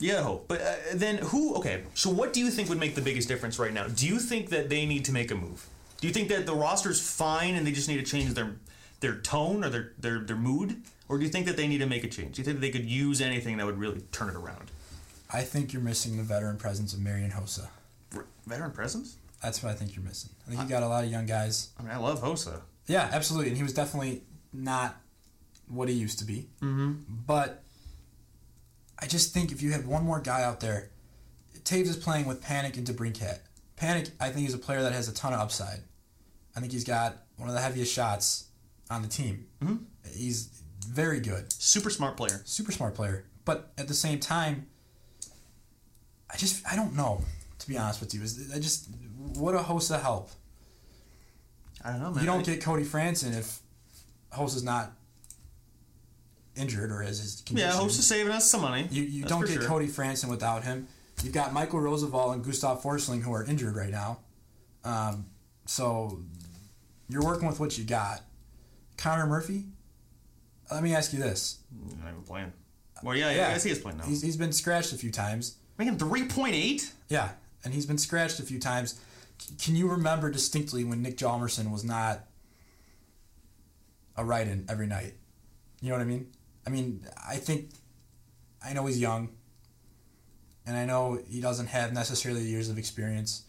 Yeah, hope. But uh, then who? Okay, so what do you think would make the biggest difference right now? Do you think that they need to make a move? Do you think that the roster's fine and they just need to change their their tone or their their, their mood, or do you think that they need to make a change? Do you think that they could use anything that would really turn it around? I think you're missing the veteran presence of Marian Hossa. R- Veteran presence? That's what I think you're missing. I think you got a lot of young guys. I mean, I love Hossa. Yeah, absolutely. And he was definitely not what he used to be. Mm-hmm. But I just think if you had one more guy out there, Toews is playing with Panik and DeBrincat. Panik, I think, is a player that has a ton of upside. I think he's got one of the heaviest shots on the team. Mm-hmm. He's very good, Super smart player. super smart player. But at the same time, I just I don't know. To be honest with you, Is- I just what a host of help. I don't know, man. You don't I- get Cody Franson if Host is not injured or has his condition. Yeah, Hossa saving us some money. You, you That's don't get sure. Cody Franson without him. You've got Michal Rozsival and Gustav Forsling who are injured right now. Um, so you're working with what you got. Connor Murphy, let me ask you this. Not even playing. Well, yeah, yeah, I guess he is playing now. He's, he's been scratched a few times. Making three point eight. Yeah, and he's been scratched a few times. C- Can you remember distinctly when Nick Hjalmarsson was not a write-in every night? You know what I mean? I mean, I think I know he's young, and I know he doesn't have necessarily years of experience,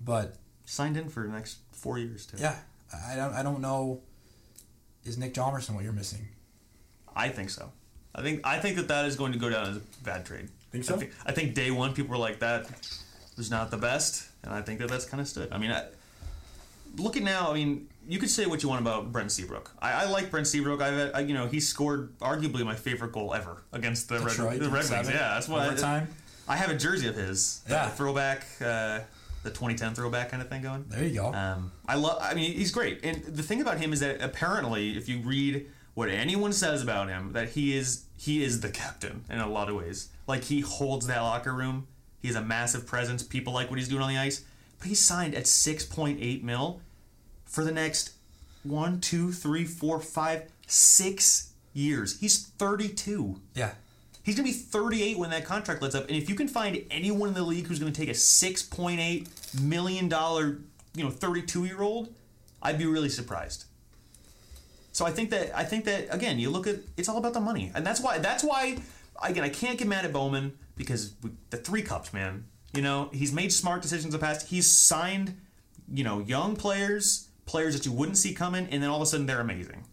but Signed in for the next four years too. yeah, I don't, I don't know. Is Nick Hjalmarsson what you're missing? I think so. I think I think that that is going to go down as a bad trade. Think so? I think, I think day one people were like that was not the best, and I think that that's kind of stood. I mean, I, looking now, I mean, you could say what you want about Brent Seabrook. I, I like Brent Seabrook. I've, I, you know, he scored arguably my favorite goal ever against the Red, the Red Wings. Yeah, that's what overtime. I, I have a jersey of his. Yeah. the throwback, uh, the 2010 throwback kind of thing going. There you go. Um, I love. I mean, he's great. And the thing about him is that apparently, if you read what anyone says about him, that he is he is the captain in a lot of ways. Like he holds that locker room. He has a massive presence. People like what he's doing on the ice. But he's signed at six point eight mil for the next one, two, three, four, five, six years. He's thirty two. yeah, He's going to be 38 when that contract lets up. And if you can find anyone in the league who's going to take a 6.8 million dollar, you know, 32 year old, I'd be really surprised. So I think that I think that again, you look at it's all about the money, and that's why that's why again I can't get mad at Bowman because we, the three cups, man. You know he's made smart decisions in the past. He's signed, you know, young players, players that you wouldn't see coming, and then all of a sudden they're amazing.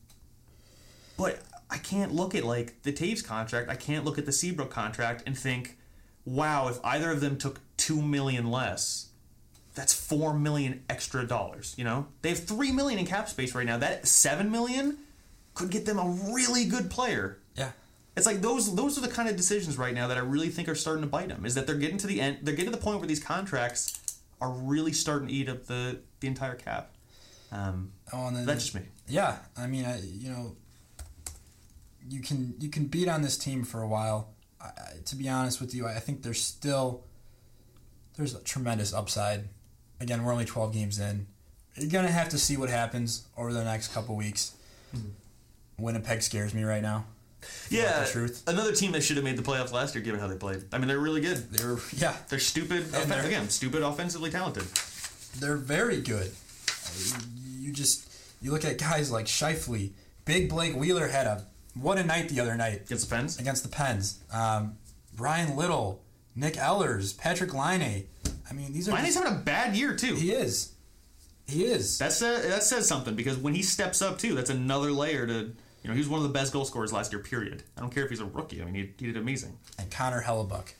But I can't look at like the Toews contract. I can't look at the Seabrook contract and think, wow, if either of them took two million less, that's four million extra dollars. You know, they have three million in cap space right now. That seven million could get them a really good player. Yeah. It's like those those are the kind of decisions right now that I really think are starting to bite them. Is that they're getting to the end, they're getting to the point where these contracts are really starting to eat up the the entire cap. Um, Oh, and then that's just me. Yeah, I mean, I, you know, you can you can beat on this team for a while. I, I, to be honest with you, I think there's still there's a tremendous upside. Again, we're only 12 games in. You're gonna have to see what happens over the next couple weeks. Winnipeg scares me right now. Yeah, the truth. another team that should have made the playoffs last year, given how they played. I mean, they're really good. They're yeah, They're stupid. offen- they're- again, stupid, offensively talented. they're very good. You just you look at guys like Scheifele, Big Blake Wheeler had a what a night the other night. Against the Pens. against the Pens. Um, Brian Little, Nick Ehlers, Patrik Laine. I mean, these are. Laine's just- having a bad year too. he is. He is. That's uh, that says something because when he steps up too, that's another layer to you know he was one of the best goal scorers last year. Period. I don't care if he's a rookie. I mean, he, he did amazing. and Connor Hellebuyck.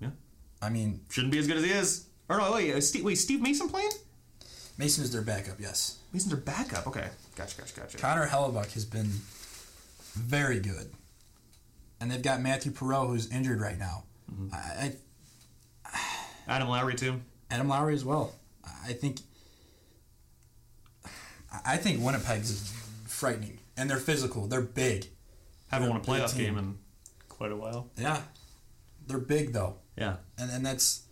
Yeah, I mean, shouldn't be as good as he is. Or no, wait, Steve, wait, Steve Mason playing? Mason is their backup, yes. Mason's their backup. Okay, gotcha, gotcha, gotcha. Connor Hellebuyck has been very good. And they've got Mathieu Perreault, who's injured right now. Mm-hmm. I, I, *sighs* Adam Lowry too. Adam Lowry as well. I think. I think Winnipeg's frightening, and they're physical. They're big. Haven't won a They're playoff team. game in quite a while. Yeah, they're big though, Yeah. and and that's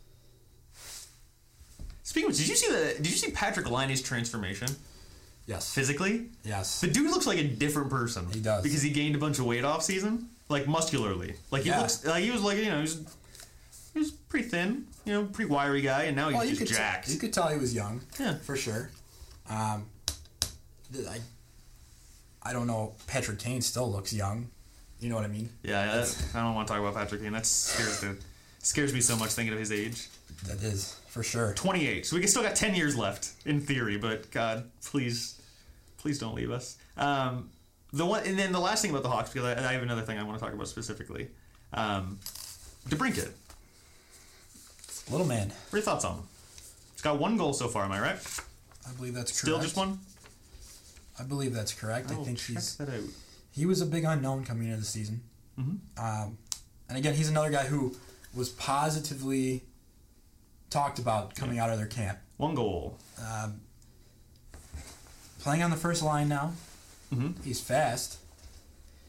Speaking of, did you see the? Did you see Patrik Laine's transformation yes, physically? yes. The dude looks like a different person. He does. because he gained a bunch of weight off season, like muscularly. Like he Yeah. looks like he was like you know he was he was pretty thin, you know, pretty wiry guy, and now he's Well, just jacked. you could tell he was young. Yeah. for sure. Um, I I don't know. Patrick Kane still looks young. You know what I mean? yeah, I don't want to talk about Patrick Kane. That scares the scares me so much thinking of his age. That is for sure. 28. So we still got 10 years left in theory, but God, please, please don't leave us. Um, the one, and then the last thing about the Hawks, because I, I have another thing I want to talk about specifically. Um, DeBrincat, Little man. what are your thoughts on him? He's got one goal so far, am I right? I believe that's correct. Still just one? I believe that's correct. I will think check he's he was a big unknown coming into the season. Um, and again, he's another guy who was positively talked about coming out of their camp. One goal. Playing on the first line now. Mhm. He's fast.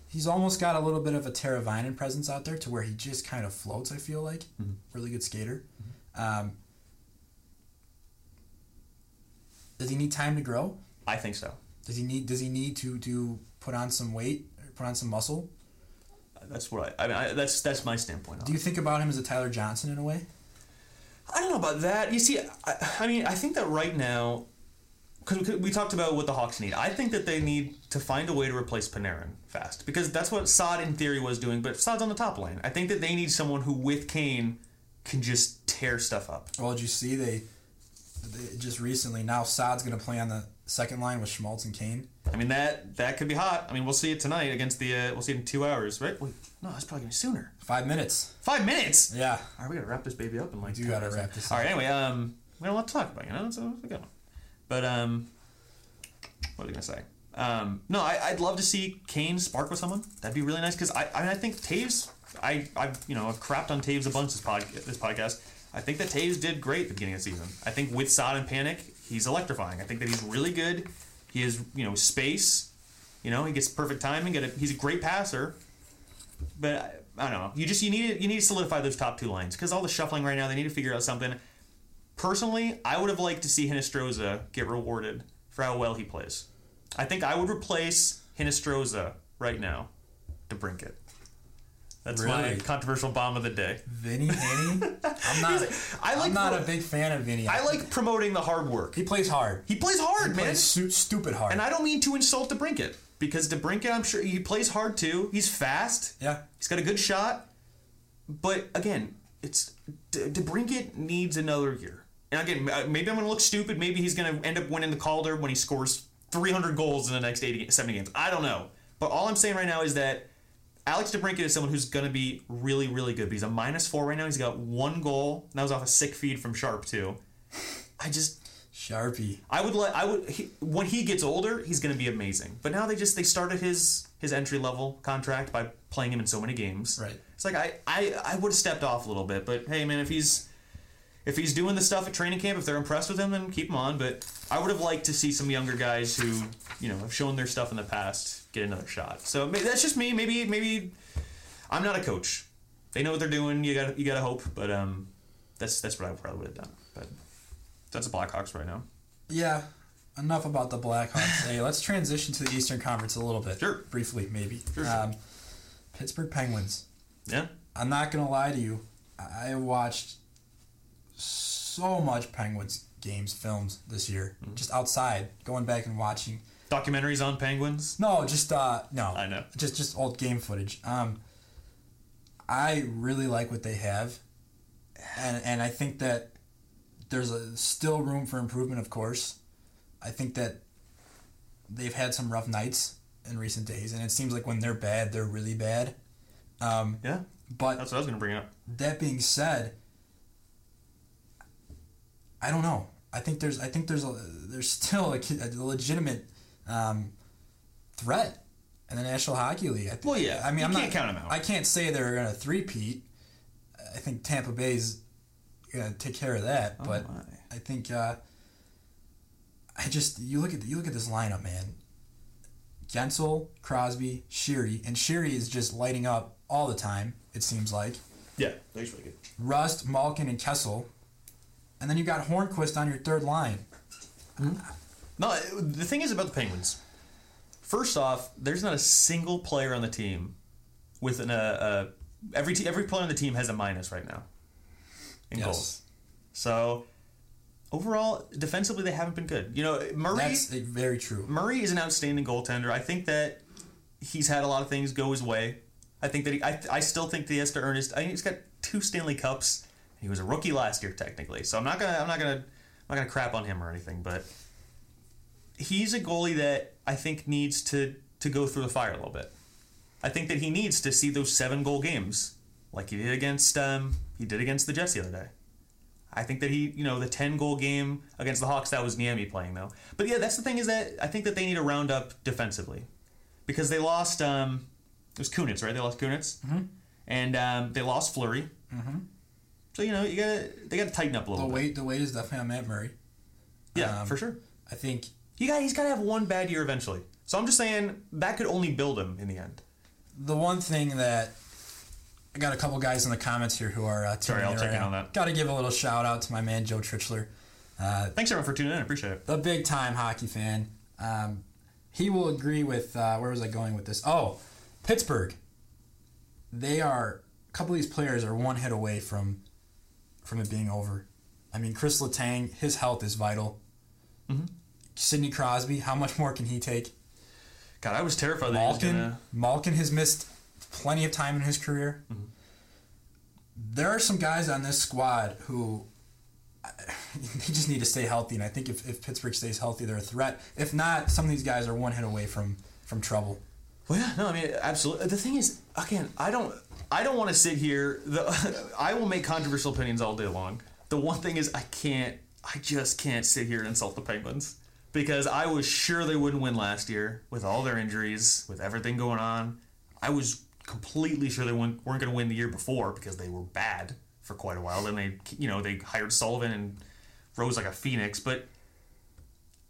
He's almost got a little bit of a Teravainen presence out there to where he just kind of floats, I feel like. Really good skater. Um, does he need time to grow? I think so. Does he need does he need to, to put on some weight, or put on some muscle? That's what I, I mean. I, that's that's my standpoint. On Do you think about him as a Tyler Johnson in a way? I don't know about that. You see, I, I mean, I think that right now, because we talked about what the Hawks need. I think that they need to find a way to replace Panarin fast because that's what Saad in theory was doing. But Saad's on the top line. I think that they need someone who, with Kane, can just tear stuff up. Well, did you see they, they just recently now Saad's going to play on the second line with Schmaltz and Kane. I mean that that could be hot. I mean, we'll see it tonight against the. Uh, we'll see it in two hours, right? Wait, no, that's probably gonna be sooner. Five minutes. Five minutes. Yeah. All right, we gotta wrap this baby up and like. 10 gotta minutes. wrap this All right. Anyway, um, we got a lot to talk about. You know, so a good one. But um, what was I gonna say? Um, no, I, I'd love to see Kane spark with someone. That'd be really nice because I, I mean, I think Toews. I, I, you know, I've crapped on Toews a bunch this pod, this podcast. I think that Toews did great at the beginning of the season. I think with Saad and Panik, he's electrifying. I think that he's really good. He has, you know, space. You know, he gets perfect timing. Get a, he's a great passer. But I, I don't know. You just you need to, you need to solidify those top two lines because all the shuffling right now. They need to figure out something. Personally, I would have liked to see Hinostroza get rewarded for how well he plays. I think I would replace Hinostroza right now DeBrincat. That's my controversial bomb of the day. Vinny Haney. *laughs* I'm not. I like I'm not pro- a big fan of Vinny. I like promoting the hard work. He plays hard. He plays hard, He man. plays stupid hard. And I don't mean to insult DeBrincat because DeBrincat, I'm sure he plays hard too. He's fast. yeah. He's got a good shot. But again, it's De- DeBrincat needs another year. And again, uh, maybe I'm going to look stupid. Maybe he's going to end up winning the Calder when he scores 300 goals in the next 80, 70 games. I don't know. But all I'm saying right now is that Alex DeBrincat is someone who's going to be really, really good. But he's a minus four right now. He's got one goal. And that was off a sick feed from Sharp too. I just Sharpie. I would let I would he, when he gets older, he's going to be amazing. But now they just they started his his entry level contract by playing him in so many games. Right. It's like I I, I would have stepped off a little bit, but hey man, if he's if he's doing the stuff at training camp, if they're impressed with him, then keep him on. But I would have liked to see some younger guys who you know have shown their stuff in the past get another shot. So that's just me. Maybe maybe I'm not a coach. They know what they're doing. You got you got to hope, but um, that's that's what I probably would have done. But that's the Blackhawks right now. Yeah. Enough about the Blackhawks. hey, let's transition to the Eastern Conference a little bit. Sure. Briefly, maybe. Sure, sure. Um, Pittsburgh Penguins. Yeah. I'm not gonna lie to you. I watched so much Penguins games, films this year, Mm-hmm. just outside, going back and watching. Documentaries on penguins. No, just uh, no. I know. Just just old game footage. Um, I really like what they have, and and I think that there's a, still room for improvement. Of course, I think that they've had some rough nights in recent days, and it seems like when they're bad, they're really bad. Um, Yeah. but That's what I was going to bring up. that being said, I don't know. I think there's I think there's a there's *laughs* still a, a legitimate um, threat in the National Hockey League. I think, Well, yeah. I mean, You I'm can't not them out. I can't say they're going to three-peat. I think Tampa Bay's going to take care of that, but Oh, my. I think uh, I just you look at you look at this lineup, man. Guentzel, Crosby, Sheary, and Sheary is just lighting up all the time. It seems like. Yeah. That's really good. Rust, Malkin, and Kessel. And then you got Hornqvist on your third line. No, the thing is about the Penguins. First off, there's not a single player on the team with an uh, uh every te- every player on the team has a minus right now in goals. So overall, defensively they haven't been good. You know, Murray That's uh, very true. Murray is an outstanding goaltender. I think that he's had a lot of things go his way. I think that he, I, I still think that he has to earn his. I think he's got two Stanley Cups. He was a rookie last year, technically. So I'm not gonna, I'm not gonna, I'm not gonna crap on him or anything. But he's a goalie that I think needs to to go through the fire a little bit. I think that he needs to see those seven goal games, like he did against, um, he did against the Jets the other day. I think that he, you know, the 10 goal game against the Hawks, that was Niemi playing though. But yeah, that's the thing is that I think that they need to round up defensively because they lost, um, it was Kunitz, right? They lost Kunitz. Mm-hmm. And um, they lost Fleury. Mm-hmm. So, you know, you gotta, they gotta tighten up a The little bit. weight, the weight is definitely on Matt Murray. Yeah, um, for sure. I think You got, he's gotta have one bad year eventually. So I'm just saying that could only build him in the end. the one thing that I got a couple guys in the comments here who are uh, Sorry, I'll check in on that. Got to give a little shout out to my man Joe Trichler, Thanks everyone for tuning in. I appreciate it. a big time hockey fan. Um, he will agree with uh, where was I going with this? Oh, Pittsburgh. They are a couple of these players are one hit away from from it being over. I mean, Chris Letang, his health is vital. Mm-hmm. Sidney Crosby, how much more can he take? God, I was terrified that he was Malkin, gonna. Malkin has missed plenty of time in his career. Mm-hmm. There are some guys on this squad who *laughs* they just need to stay healthy, and I think if, if Pittsburgh stays healthy, they're a threat. If not, some of these guys are one hit away from from trouble. Well, yeah, no, I mean, absolutely. The thing is, again, I don't, I don't want to sit here. The, *laughs* I will make controversial opinions all day long. The one thing is, I can't, I just can't sit here and insult the Penguins because I was sure they wouldn't win last year with all their injuries, with everything going on. I was completely sure they weren't, going to win the year before because they were bad for quite a while. Then they, you know, they hired Sullivan and rose like a phoenix, but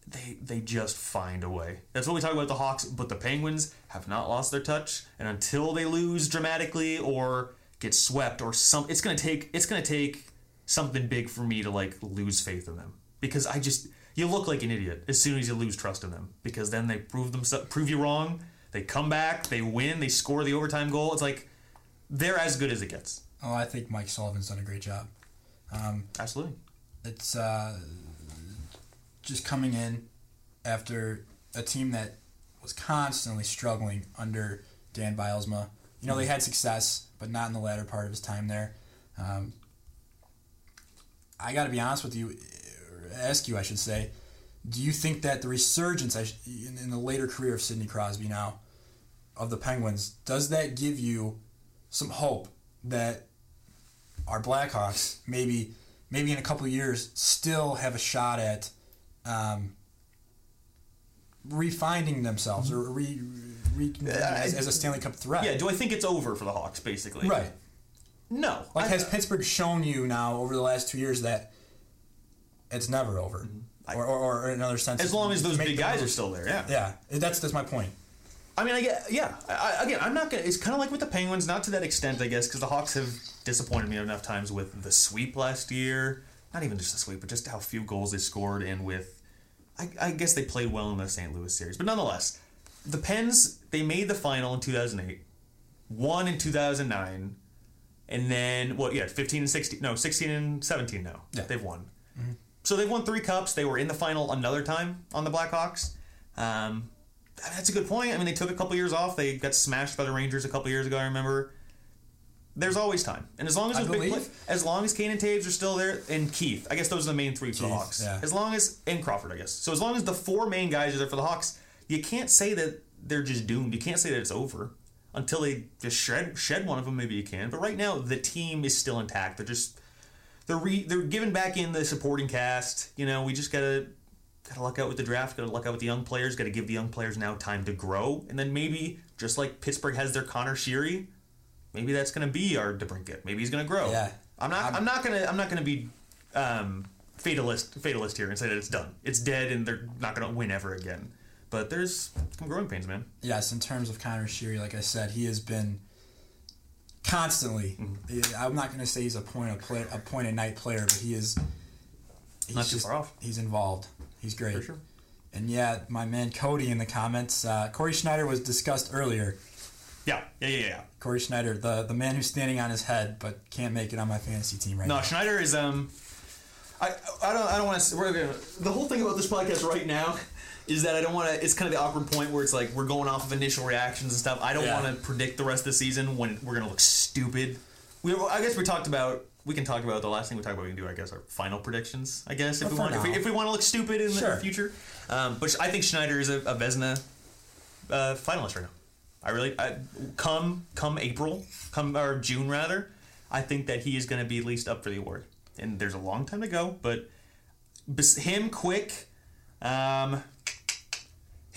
they they just find a way. That's what we talk about the Hawks, but the Penguins have not lost their touch, and until they lose dramatically or get swept or some, it's gonna take it's gonna take something big for me to like lose faith in them because I just you look like an idiot as soon as you lose trust in them because then they prove themselves prove you wrong. They come back, they win, they score the overtime goal. It's like they're as good as it gets. Oh, I think Mike Sullivan's done a great job. Absolutely. It's uh, just coming in after a team that was constantly struggling under Dan Bylsma. You know, they had success, but not in the latter part of his time there. Um, I got to be honest with you, ask you, I should say, do you think that the resurgence I in, in the later career of Sidney Crosby now of the Penguins does that give you some hope that our Blackhawks maybe maybe in a couple of years still have a shot at um, refinding themselves or re, re, as, as a Stanley Cup threat? Yeah. Do I think it's over for the Hawks? Basically. right. No. Like I- has Pittsburgh shown you now over the last two years that it's never over, mm-hmm. or, or, or in another sense, as long as those big guys are still there. Yeah. Yeah, that's that's my point. I mean, I get, yeah. I, I- again, I'm not gonna. It's kind of like with the Penguins, not to that extent, I guess, because the Hawks have disappointed me enough times with the sweep last year. Not even just the sweep, but just how few goals they scored, and with, I, I guess they played well in the St. Louis series, but nonetheless, the Pens they made the final in 2008, won in 2009, and then what? Yeah, 15 and 16. No, 16 and 17. Now Yeah. they've won. Mm-hmm. So they've won three cups. They were in the final another time on the Blackhawks. Um, that's a good point. I mean, they took a couple years off. They got smashed by the Rangers a couple years ago. I remember. There's always time, and as long as big play, as long as Kane and Toews are still there, and Keith, I guess those are the main three for the Hawks. yeah. As long as and Crawford, I guess. So as long as the four main guys are there for the Hawks, you can't say that they're just doomed. You can't say that it's over until they just shred shed one of them. Maybe you can, but right now the team is still intact. They're just they're re, they're giving back in the supporting cast. You know, we just gotta gotta luck out with the draft. Gotta luck out with the young players. Gotta give the young players now time to grow, and then maybe just like Pittsburgh has their Connor Sheary, maybe that's gonna be our DeBrincat. Maybe he's gonna grow. Yeah. I'm not. I'm, I'm- not gonna. I'm not gonna be um, fatalist fatalist here and say that it's done. It's dead, and they're not gonna win ever again. But there's some growing pains, man. Yes, in terms of Connor Sheary, like I said, he has been constantly. Mm-hmm. I'm not going to say he's a point a play, a point a night player, but he is. He's Not too far off. He's involved. He's great. For sure. And yeah, my man Cody in the comments. Uh, Corey Schneider was discussed earlier. Yeah. Yeah. Yeah. Yeah. Corey Schneider, the the man who's standing on his head but can't make it on my fantasy team right No, now. No, Schneider is um. I I don't I don't want to. We're gonna, the whole thing about this podcast right now is that I don't want to. It's kind of the awkward point where it's like we're going off of initial reactions and stuff. I don't Yeah. want to predict the rest of the season when we're gonna look stupid. We I guess we talked about. We can talk about the last thing we talked about. We can do, I guess, our final predictions. I guess if But we want, if we, if we want to look stupid in Sure. the future. Um, but I think Schneider is a, a Vezina uh, finalist right now. I really I, come come April, come or June rather. I think that he is going to be at least up for the award. And there's a long time to go, but him, Quick, um,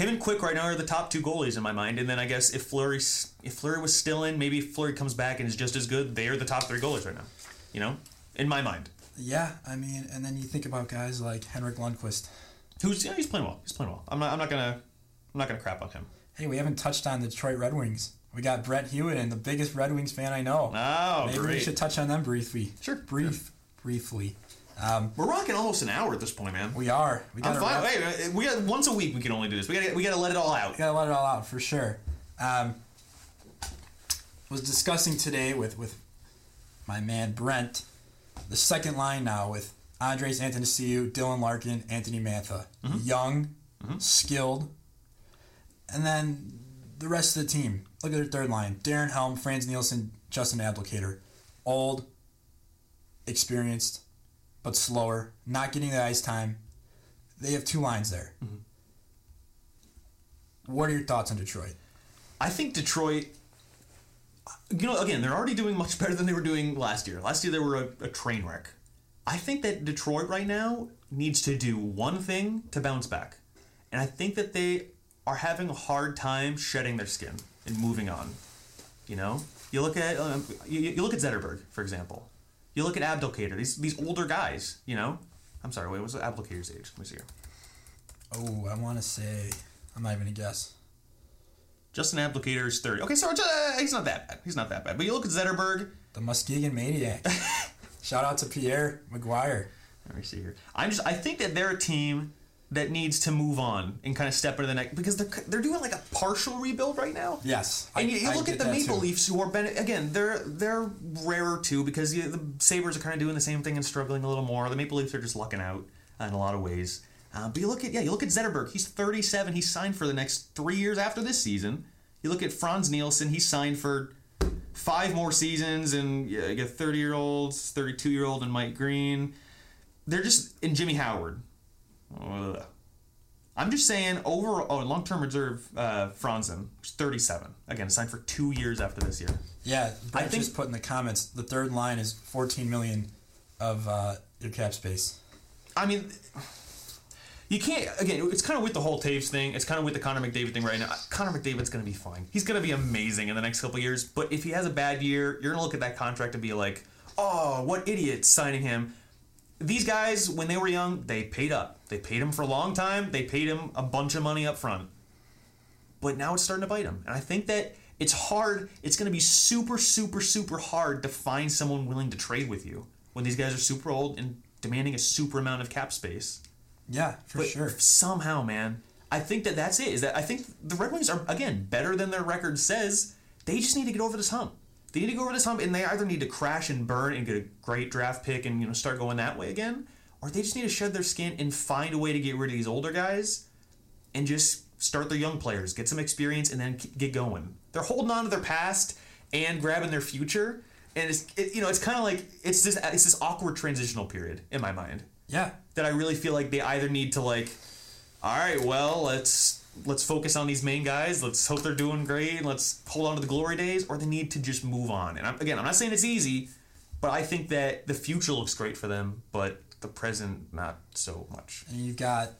him and Quick right now are the top two goalies in my mind. And then I guess if Fleury if Fleury was still in, maybe if Fleury comes back and is just as good, they are the top three goalies right now. You know, in my mind. Yeah, I mean, and then you think about guys like Henrik Lundqvist. Who's yeah, he's playing well. He's playing well. I'm not. I'm not gonna. I'm not gonna crap on him. Hey, we haven't touched on the Detroit Red Wings. We got Brett Hewitt, and the biggest Red Wings fan I know. Oh, Maybe we should touch on them briefly. Sure, Brief, briefly. Um, We're rocking almost an hour at this point, man. we are. We I'm gotta fine. Hey, we got once a week. We can only do this. We got. to We got to let it all out. gotta let it all out for sure. Um, was discussing today with with my man Brent the second line now with Andreas Athanasiou, Dylan Larkin, Anthony Mantha, young, skilled, and then the rest of the team. Look at their third line: Darren Helm, Frans Nielsen, Justin Abdelkader, old, experienced, but slower, not getting the ice time. They have two lines there. What are your thoughts on Detroit? I think Detroit. You know, again, they're already doing much better than they were doing last year. Last year they were a, a train wreck. I think that Detroit right now needs to do one thing to bounce back, and I think that they are having a hard time shedding their skin and moving on. You know, you look at um, you, you look at Zetterberg for example. You look at Abdelkader. These these older guys. You know, I'm sorry. Wait, what's Abdelkader's age? Let me see here. Oh, I want to say. I'm not even gonna guess. Justin Abdelkader is 30. Okay, so uh, he's not that bad. He's not that bad. But you look at Zetterberg. The Muskegon Maniac. *laughs* Shout out to Pierre McGuire. Let me see here. I'm just. I think that they're a team that needs to move on and kind of step into the next because they're they're doing like a partial rebuild right now. Yes, And I- you, you look at the Maple too. Leafs, who are ben- again, they're they're rarer too because you, the Sabres are kind of doing the same thing and struggling a little more. The Maple Leafs are just lucking out in a lot of ways. Uh, but you look at yeah, you look at Zetterberg. He's 37. He's signed for the next three years after this season. You look at Frans Nielsen. He's signed for five more seasons, and yeah, you get 30 year olds, 32 year old, and Mike Green. They're just in Jimmy Howard. Ugh. I'm just saying, over oh, long term reserve uh, Franzen, 37. Again, signed for two years after this year. Yeah, Brent think- just put in the comments the third line is 14 million of uh, your cap space. I mean, you can't. Again, it's kind of with the whole Toews thing. It's kind of with the Connor McDavid thing right now. Connor McDavid's going to be fine. He's going to be amazing in the next couple years. But if he has a bad year, you're going to look at that contract and be like, "Oh, what idiot signing him." These guys, when they were young, they paid up. They paid him for a long time. They paid him a bunch of money up front. But now it's starting to bite him. And I think that it's hard. It's going to be super, super, super hard to find someone willing to trade with you when these guys are super old and demanding a super amount of cap space. Yeah, for But sure. somehow, man, I think that that's it. Is that I think the Red Wings are again better than their record says. They just need to get over this hump. They need to go over this hump, and they either need to crash and burn and get a great draft pick and you know start going that way again, or they just need to shed their skin and find a way to get rid of these older guys and just start their young players, get some experience, and then get going. They're holding on to their past and grabbing their future, and it's it, you know it's kind of like it's this it's this awkward transitional period in my mind Yeah, that I really feel like they either need to like, all right, well, let's let's focus on these main guys. Let's hope they're doing great. Let's hold on to the glory days, or they need to just move on. And I'm, again, I'm not saying it's easy, but I think that the future looks great for them, but the present not so much. and you've got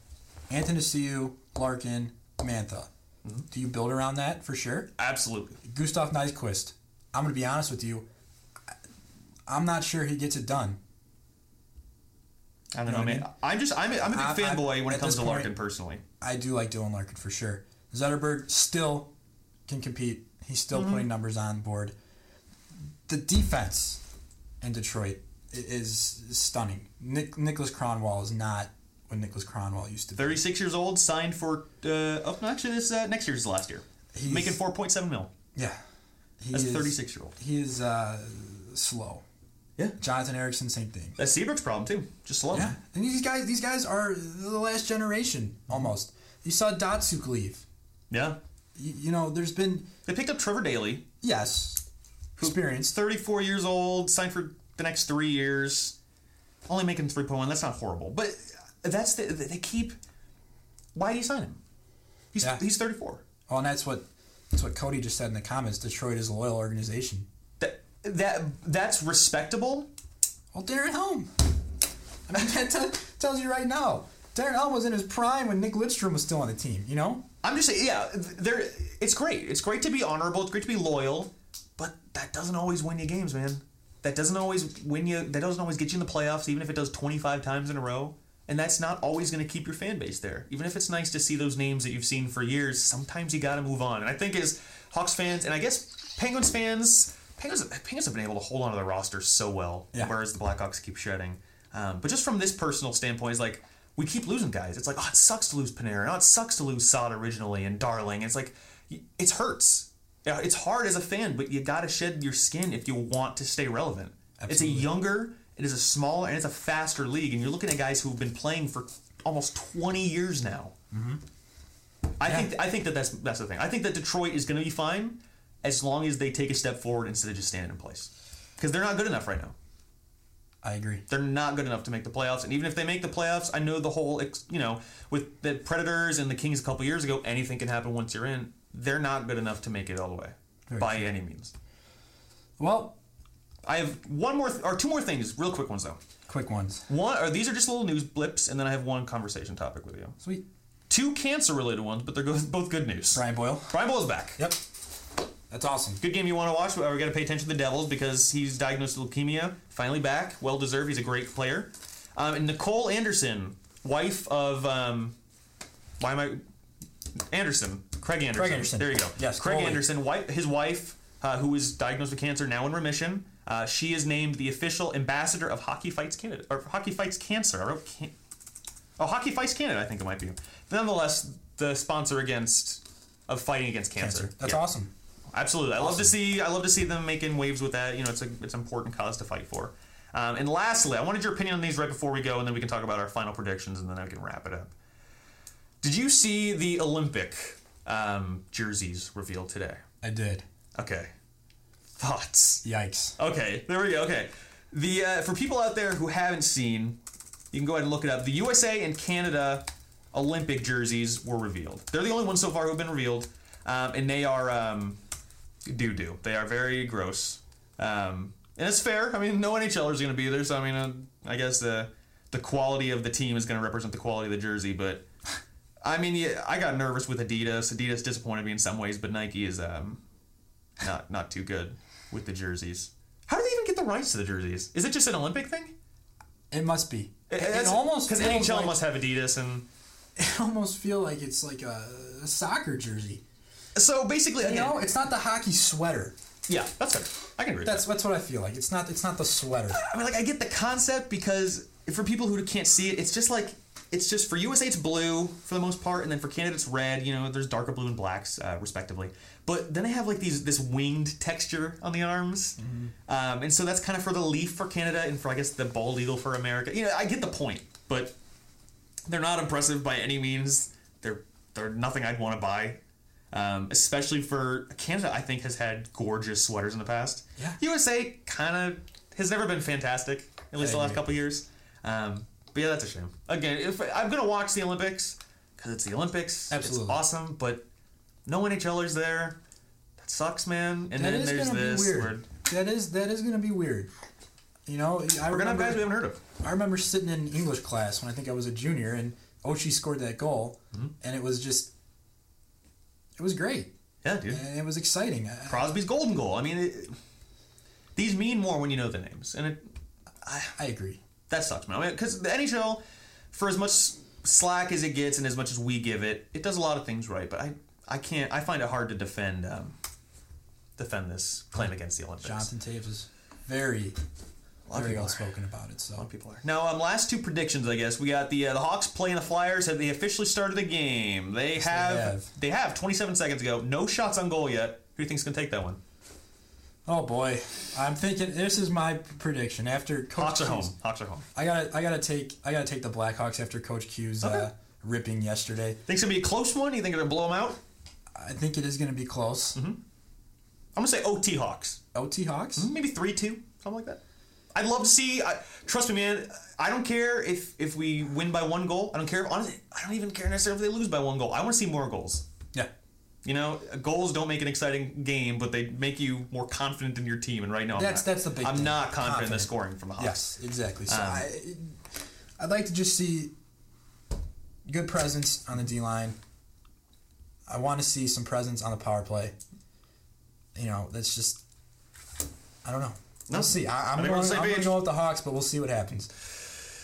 Athanasiou, Larkin, Mantha. Mm-hmm. Do you build around that for sure? Absolutely. Gustav Nyquist. I'm going to be honest with you. I'm not sure he gets it done. I don't You know know, what I man. I'm just I'm a, I'm a big I- I- fanboy when it comes to point- Larkin personally. I do like Dylan Larkin for sure. Zetterberg still can compete. He's still Mm-hmm. putting numbers on board. The defense in Detroit is stunning. Nick, Nicholas Kronwall is not what Nicholas Kronwall used to be. 36 years old, signed for uh, oh no, actually this uh, next year's last year, He's- making 4.7 mil. Yeah. He That's a is- 36 year old. He is uh, slow. Yeah. Jonathan Ericsson, same thing. That's Seabrook's problem too. Just slow. Yeah, and these guys, these guys are the last generation almost. You saw Datsyuk leave. Yeah. You, you know, there's been They picked up Trevor Daley, yes, experience. 34 years old, signed for the next three years, only making 3.1. That's not horrible, but that's the they keep. Why do you sign him? He's Yeah. he's 34. Well, and that's what that's what Cody just said in the comments. Detroit is a loyal organization. That that that's respectable. Well, Darren Helm. I mean, *laughs* that tell, tells you right now. Darren Helm was in his prime when Nick Lidstrom was still on the team. You know. I'm just saying, yeah, there. It's great. It's great to be honorable. It's great to be loyal, but that doesn't always win you games, man. That doesn't always win you. That doesn't always get you in the playoffs, even if it does 25 times in a row. And that's not always going to keep your fan base there. Even if it's nice to see those names that you've seen for years, sometimes you got to move on. And I think as Hawks fans, and I guess Penguins fans, Penguins, Penguins have been able to hold on to their roster so well, Yeah. whereas the Blackhawks keep shedding. Um, but just from this personal standpoint, it's like we keep losing guys. It's like, oh, it sucks to lose Panarin. Oh, it sucks to lose Saad originally and Darling. It's like, it hurts. Yeah, it's hard as a fan, but you got to shed your skin if you want to stay relevant. It's a younger, it is a smaller, and it's a faster league, and you're looking at guys who've been playing for almost 20 years now. I Yeah. think I think that that's that's the thing. I think that Detroit is going to be fine as long as they take a step forward instead of just standing in place, because they're not good enough right now. I agree. They're not good enough to make the playoffs, and even if they make the playoffs, I know the whole you know with the Predators and the Kings a couple years ago, anything can happen once you're in. They're not good enough to make it all the way Very by any means. Well, I have one more th- or two more things, real quick ones though. quick ones. One or these are just little news blips, and then I have one conversation topic with you. Sweet. Two cancer related ones, but they're both good news. Brian Boyle. Brian Boyle's back. Yep. That's awesome. Good game you want to watch. We got to pay attention to the Devils because he's diagnosed with leukemia. Finally back. Well deserved. He's a great player. Um, and Nicole Anderson, wife of um, why am I Anderson? Craig Anderson. Craig Anderson. There you go. Yes, Craig goalie. Anderson. Wife, his wife, uh, who is diagnosed with cancer, now in remission. Uh, she is named the official ambassador of Hockey Fights Canada or Hockey Fights Cancer. I wrote can- oh, Hockey Fights Canada. I think it might be. Nonetheless, the sponsor against of fighting against cancer. Cancer. That's Yeah. awesome. Absolutely, I love to see I love to see them making waves with that. You know, it's a it's an important cause to fight for. Um, and lastly, I wanted your opinion on these right before we go, and then we can talk about our final predictions, and then I can wrap it up. Did you see the Olympic um, jerseys revealed today? I did. Okay, thoughts? Yikes. Okay, there we go. Okay, the uh, for people out there who haven't seen, you can go ahead and look it up. The USA and Canada Olympic jerseys were revealed. They're the only ones so far who've been revealed, um, and they are um, doo do. They are very gross, um, and it's fair. I mean, no NHLers are going to be there, so I mean, uh, I guess the the quality of the team is going to represent the quality of the jersey, but. I mean, yeah, I got nervous with Adidas. Adidas disappointed me in some ways, but Nike is um, not not too good with the jerseys. How do they even get the rights to the jerseys? Is it just an Olympic thing? It must be. It, It almost because NHL like, must have Adidas, and *laughs* It almost feel like it's like a, a soccer jersey. So basically, You again, know, it's not the hockey sweater. yeah, that's fair. I can agree. That's with that's what I feel like. It's not it's not the sweater. that. I mean, like I get the concept because for people who can't see it, it's just like it's just for USA it's blue for the most part, and then for Canada it's red. You know, there's darker blue and blacks uh, respectively. But then they have like these this winged texture on the arms, um, and so that's kind of for the leaf for Canada and for I guess the bald eagle for America. You know, I get the point, but they're not impressive by any means. They're they're nothing I'd want to buy. Um, especially for Canada, I think has had gorgeous sweaters in the past. Yeah. USA kind of has never been fantastic, at least the last couple years. Um, but yeah, that's a shame. Again, if I'm gonna watch the Olympics because it's the Olympics, Absolutely. it's awesome. But no NHLers there. That sucks, man. And That then there's this. weird. That is that is gonna be weird. You know, I We're remember guys we haven't heard of. I remember sitting in English class when I think I was a junior, and Oshie scored that goal, Mm-hmm. and it was just, it was great, Yeah, dude. and it was exciting. Crosby's golden goal. I mean, it, these mean more when you know the names, and it I agree. that sucks, man. Because the NHL, for as much slack as it gets and as much as we give it, it does a lot of things right. But I, I can't. I find it hard to defend, um, defend this claim against the Olympics. Jonathan Toews is very, lot of very people well spoken about it. So A lot So of people are. Now, um, last two predictions, I guess we got the uh, the Hawks playing the Flyers. Have they officially started the game? They have. have. They have. 27 seconds ago. No shots on goal yet. Who do you think's gonna take that one? Oh boy, I'm thinking this is my prediction after Coach Hawks are home. Hawks are home. I gotta I gotta take I gotta take the Blackhawks after Coach Q's Okay. uh, ripping yesterday. Think it's gonna be a close one? You think they're gonna blow them out? I think it is gonna be close. Mm-hmm. I'm gonna say OT Hawks. OT Hawks. maybe three two, something like that. I'd love to see. I, trust me, man. I don't care if if we win by one goal. I don't care. If, honestly, I don't even care necessarily if they lose by one goal. I want to see more goals. Yeah, You know, goals don't make an exciting game, but they make you more confident in your team. And right now, I'm That's- not, that's the big I'm thing. not confident, in the scoring from the Hawks. Yes, exactly. So Um, I, I'd like to just see good presence on the D line. I want to see some presence on the power play. You know, that's just. I don't know. No. We'll see. I, think going, I'm going to go with the Hawks, but we'll see what happens.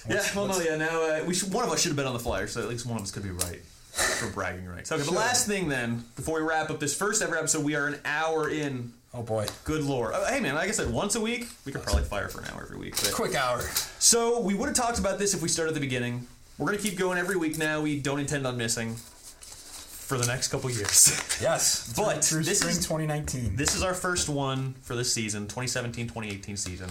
Yeah, well, no, yeah. Now uh, we should, one of us should have been on the Flyers, so at least one of us could be right for bragging rights. Okay, the last thing then, before we wrap up this first ever episode, we are an hour in. Oh boy, Good lord. Uh, hey man, like I said, once a week, we could probably fire for an hour every week. But quick hour. So we would have talked about this if we started at the beginning. We're gonna keep going every week now. We don't intend on missing for the next couple years. *laughs* Yes, But through this spring is- 2019. this is our first one for this season, 2017-2018 season.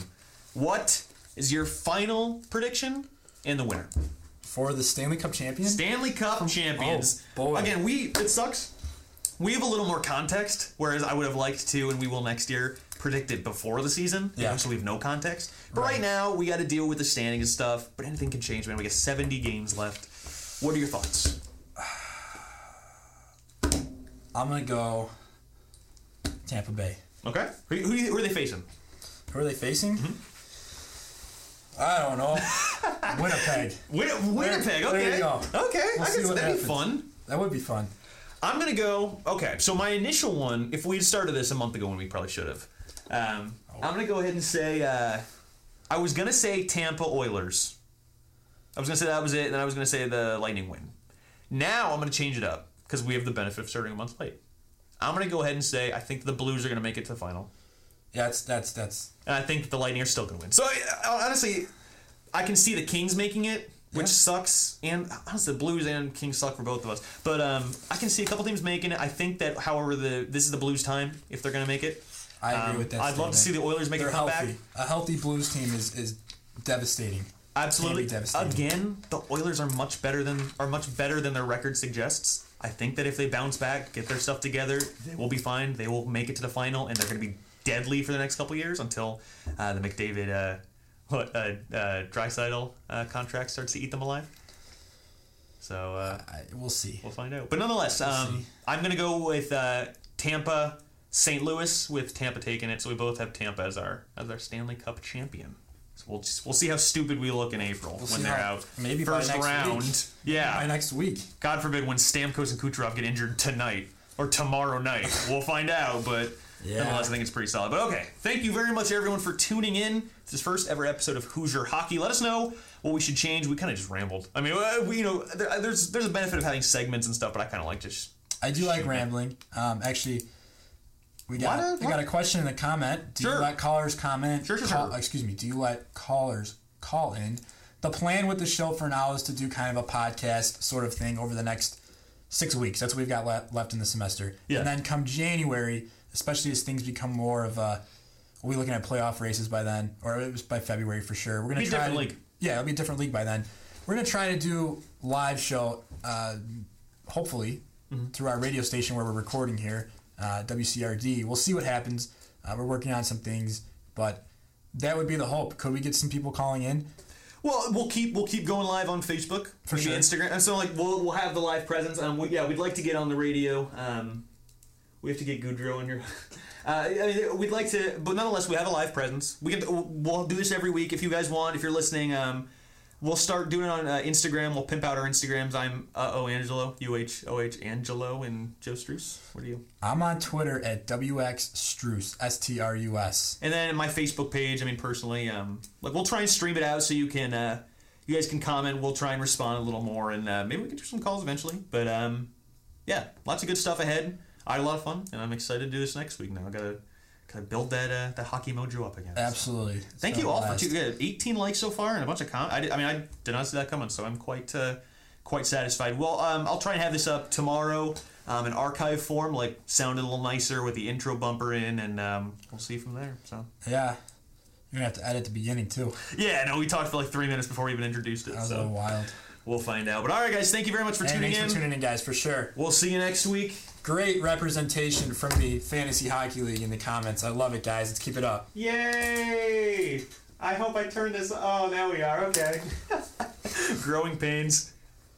What is your final prediction and the winner? for the Stanley Cup champion. Stanley Cup champions. oh, boy. Again, we it sucks. We have a little more context, whereas I would have liked to, and we will next year, predict it before the season. Yeah. So we have no context. But right, Right. now, we got to deal with the standings and stuff. But anything can change, man. We got 70 games left. What are your thoughts? I'm gonna go Tampa Bay. Okay. Who, who, who are they facing? Who are they facing? Mm-hmm. I don't know. *laughs* Winnipeg. Win- Winnipeg. there Okay. you go. Okay. We'll I guess that'd be fun. That would be fun. I'm gonna go. Okay, so my initial one, if we'd started this a month ago, when we probably should have, um, I'm gonna go ahead and say uh, I was gonna say Tampa Oilers. I was gonna say that was it, and then I was gonna say the Lightning win. Now I'm gonna change it up because we have the benefit of starting a month late. I'm gonna go ahead and say I think the Blues are gonna make it to the final, Yeah, that's that's that's and I think the Lightning are still gonna win. So I, honestly, I can see the Kings making it, which sucks. And honestly, the Blues and Kings suck for both of us. But um, I can see a couple teams making it. I think that, however, the this is the Blues' time if they're going to make it. I agree Um, with that. I'd love to see the Oilers make They're a comeback. healthy. A healthy Blues team is is devastating. Absolutely. Devastating. Again, the Oilers are much better than are much better than their record suggests. I think that if they bounce back, get their stuff together, they will be fine. They will make it to the final, and they're going to be deadly for the next couple years until uh, the McDavid, uh, *laughs* what, uh, uh, Draisaitl uh, contract starts to eat them alive. So uh, I, we'll see. we'll find out. But nonetheless, um, I'm going to go with uh, Tampa, St. Louis, with Tampa taking it. So we both have Tampa as our as our Stanley Cup champion. We'll just, we'll see how stupid we look in April when they're how- out. maybe first round. week. Yeah. By next week. God forbid when Stamkos and Kucherov get injured tonight or tomorrow night. we'll find out, but Yeah. nonetheless, I think it's pretty solid. But okay, thank you very much, everyone, for tuning in. This is first ever episode of Hoosier Hockey. Let us know what we should change. We kind of just rambled. I mean, uh, we, you know, there, there's there's a benefit of having segments and stuff, but I kind of like just I do like rambling. Um, actually, we got What? we got a question in the comment. Do Sure. you let callers comment? Sure, sure, call, sure. Excuse me. Do you let callers call in? The plan with the show for now is to do kind of a podcast sort of thing over the next six weeks. That's what we've got le- left in the semester. Yeah. And then come January, especially as things become more of a, we'll be looking at playoff races by then, or it was by February for sure. We're gonna Be try different to, league. Yeah, it'll be a different league by then. We're gonna try to do live show. Uh, hopefully Mm-hmm. through our radio station where we're recording here, uh, WCRD. We'll see what happens. Uh, we're working on some things, but that would be the hope. Could we get some people calling in? Well, we'll keep we'll keep going live on Facebook, For maybe sure. Instagram, and so like we'll we'll have the live presence. Um, we, yeah, we'd like to get on the radio. Um, we have to get Goudreau in here. *laughs* Uh, I mean, we'd like to, but nonetheless, we have a live presence. We can we'll do this every week if you guys want. If you're listening, um, we'll start doing it on uh, Instagram. We'll pimp out our Instagrams. I'm uh, O Angelo, U H O H Angelo, and Joe Struce. What are you? I'm on Twitter at WX Strus, S T R U S. And then my Facebook page. I mean, personally, um, like we'll try and stream it out so you can, uh, you guys can comment. We'll try and respond a little more, and uh, maybe we can do some calls eventually. But um, yeah, lots of good stuff ahead. I had a lot of fun, and I'm excited to do this next week. Now I gotta, gotta build that uh, that hockey mojo up again. Absolutely. Thank So you all for two, yeah, 18 likes so far and a bunch of comments. I, did, I mean, I did not see that coming, so I'm quite uh, quite satisfied. Well, um, I'll try and have this up tomorrow um, in archive form, like sounded a little nicer with the intro bumper in, and um, we'll see from there. So Yeah. You're going to have to edit the beginning, too. yeah, no, we talked for like three minutes before we even introduced it, That was a little so wild. we'll find out. But all right, guys, thank you very much for tuning thanks in. Thanks for tuning in, guys, for sure. We'll see you next week. Great representation from the Fantasy Hockey League in the comments. I love it, guys. Let's keep it up. Yay! I hope I turn this. Oh, now we are okay. *laughs* Growing pains.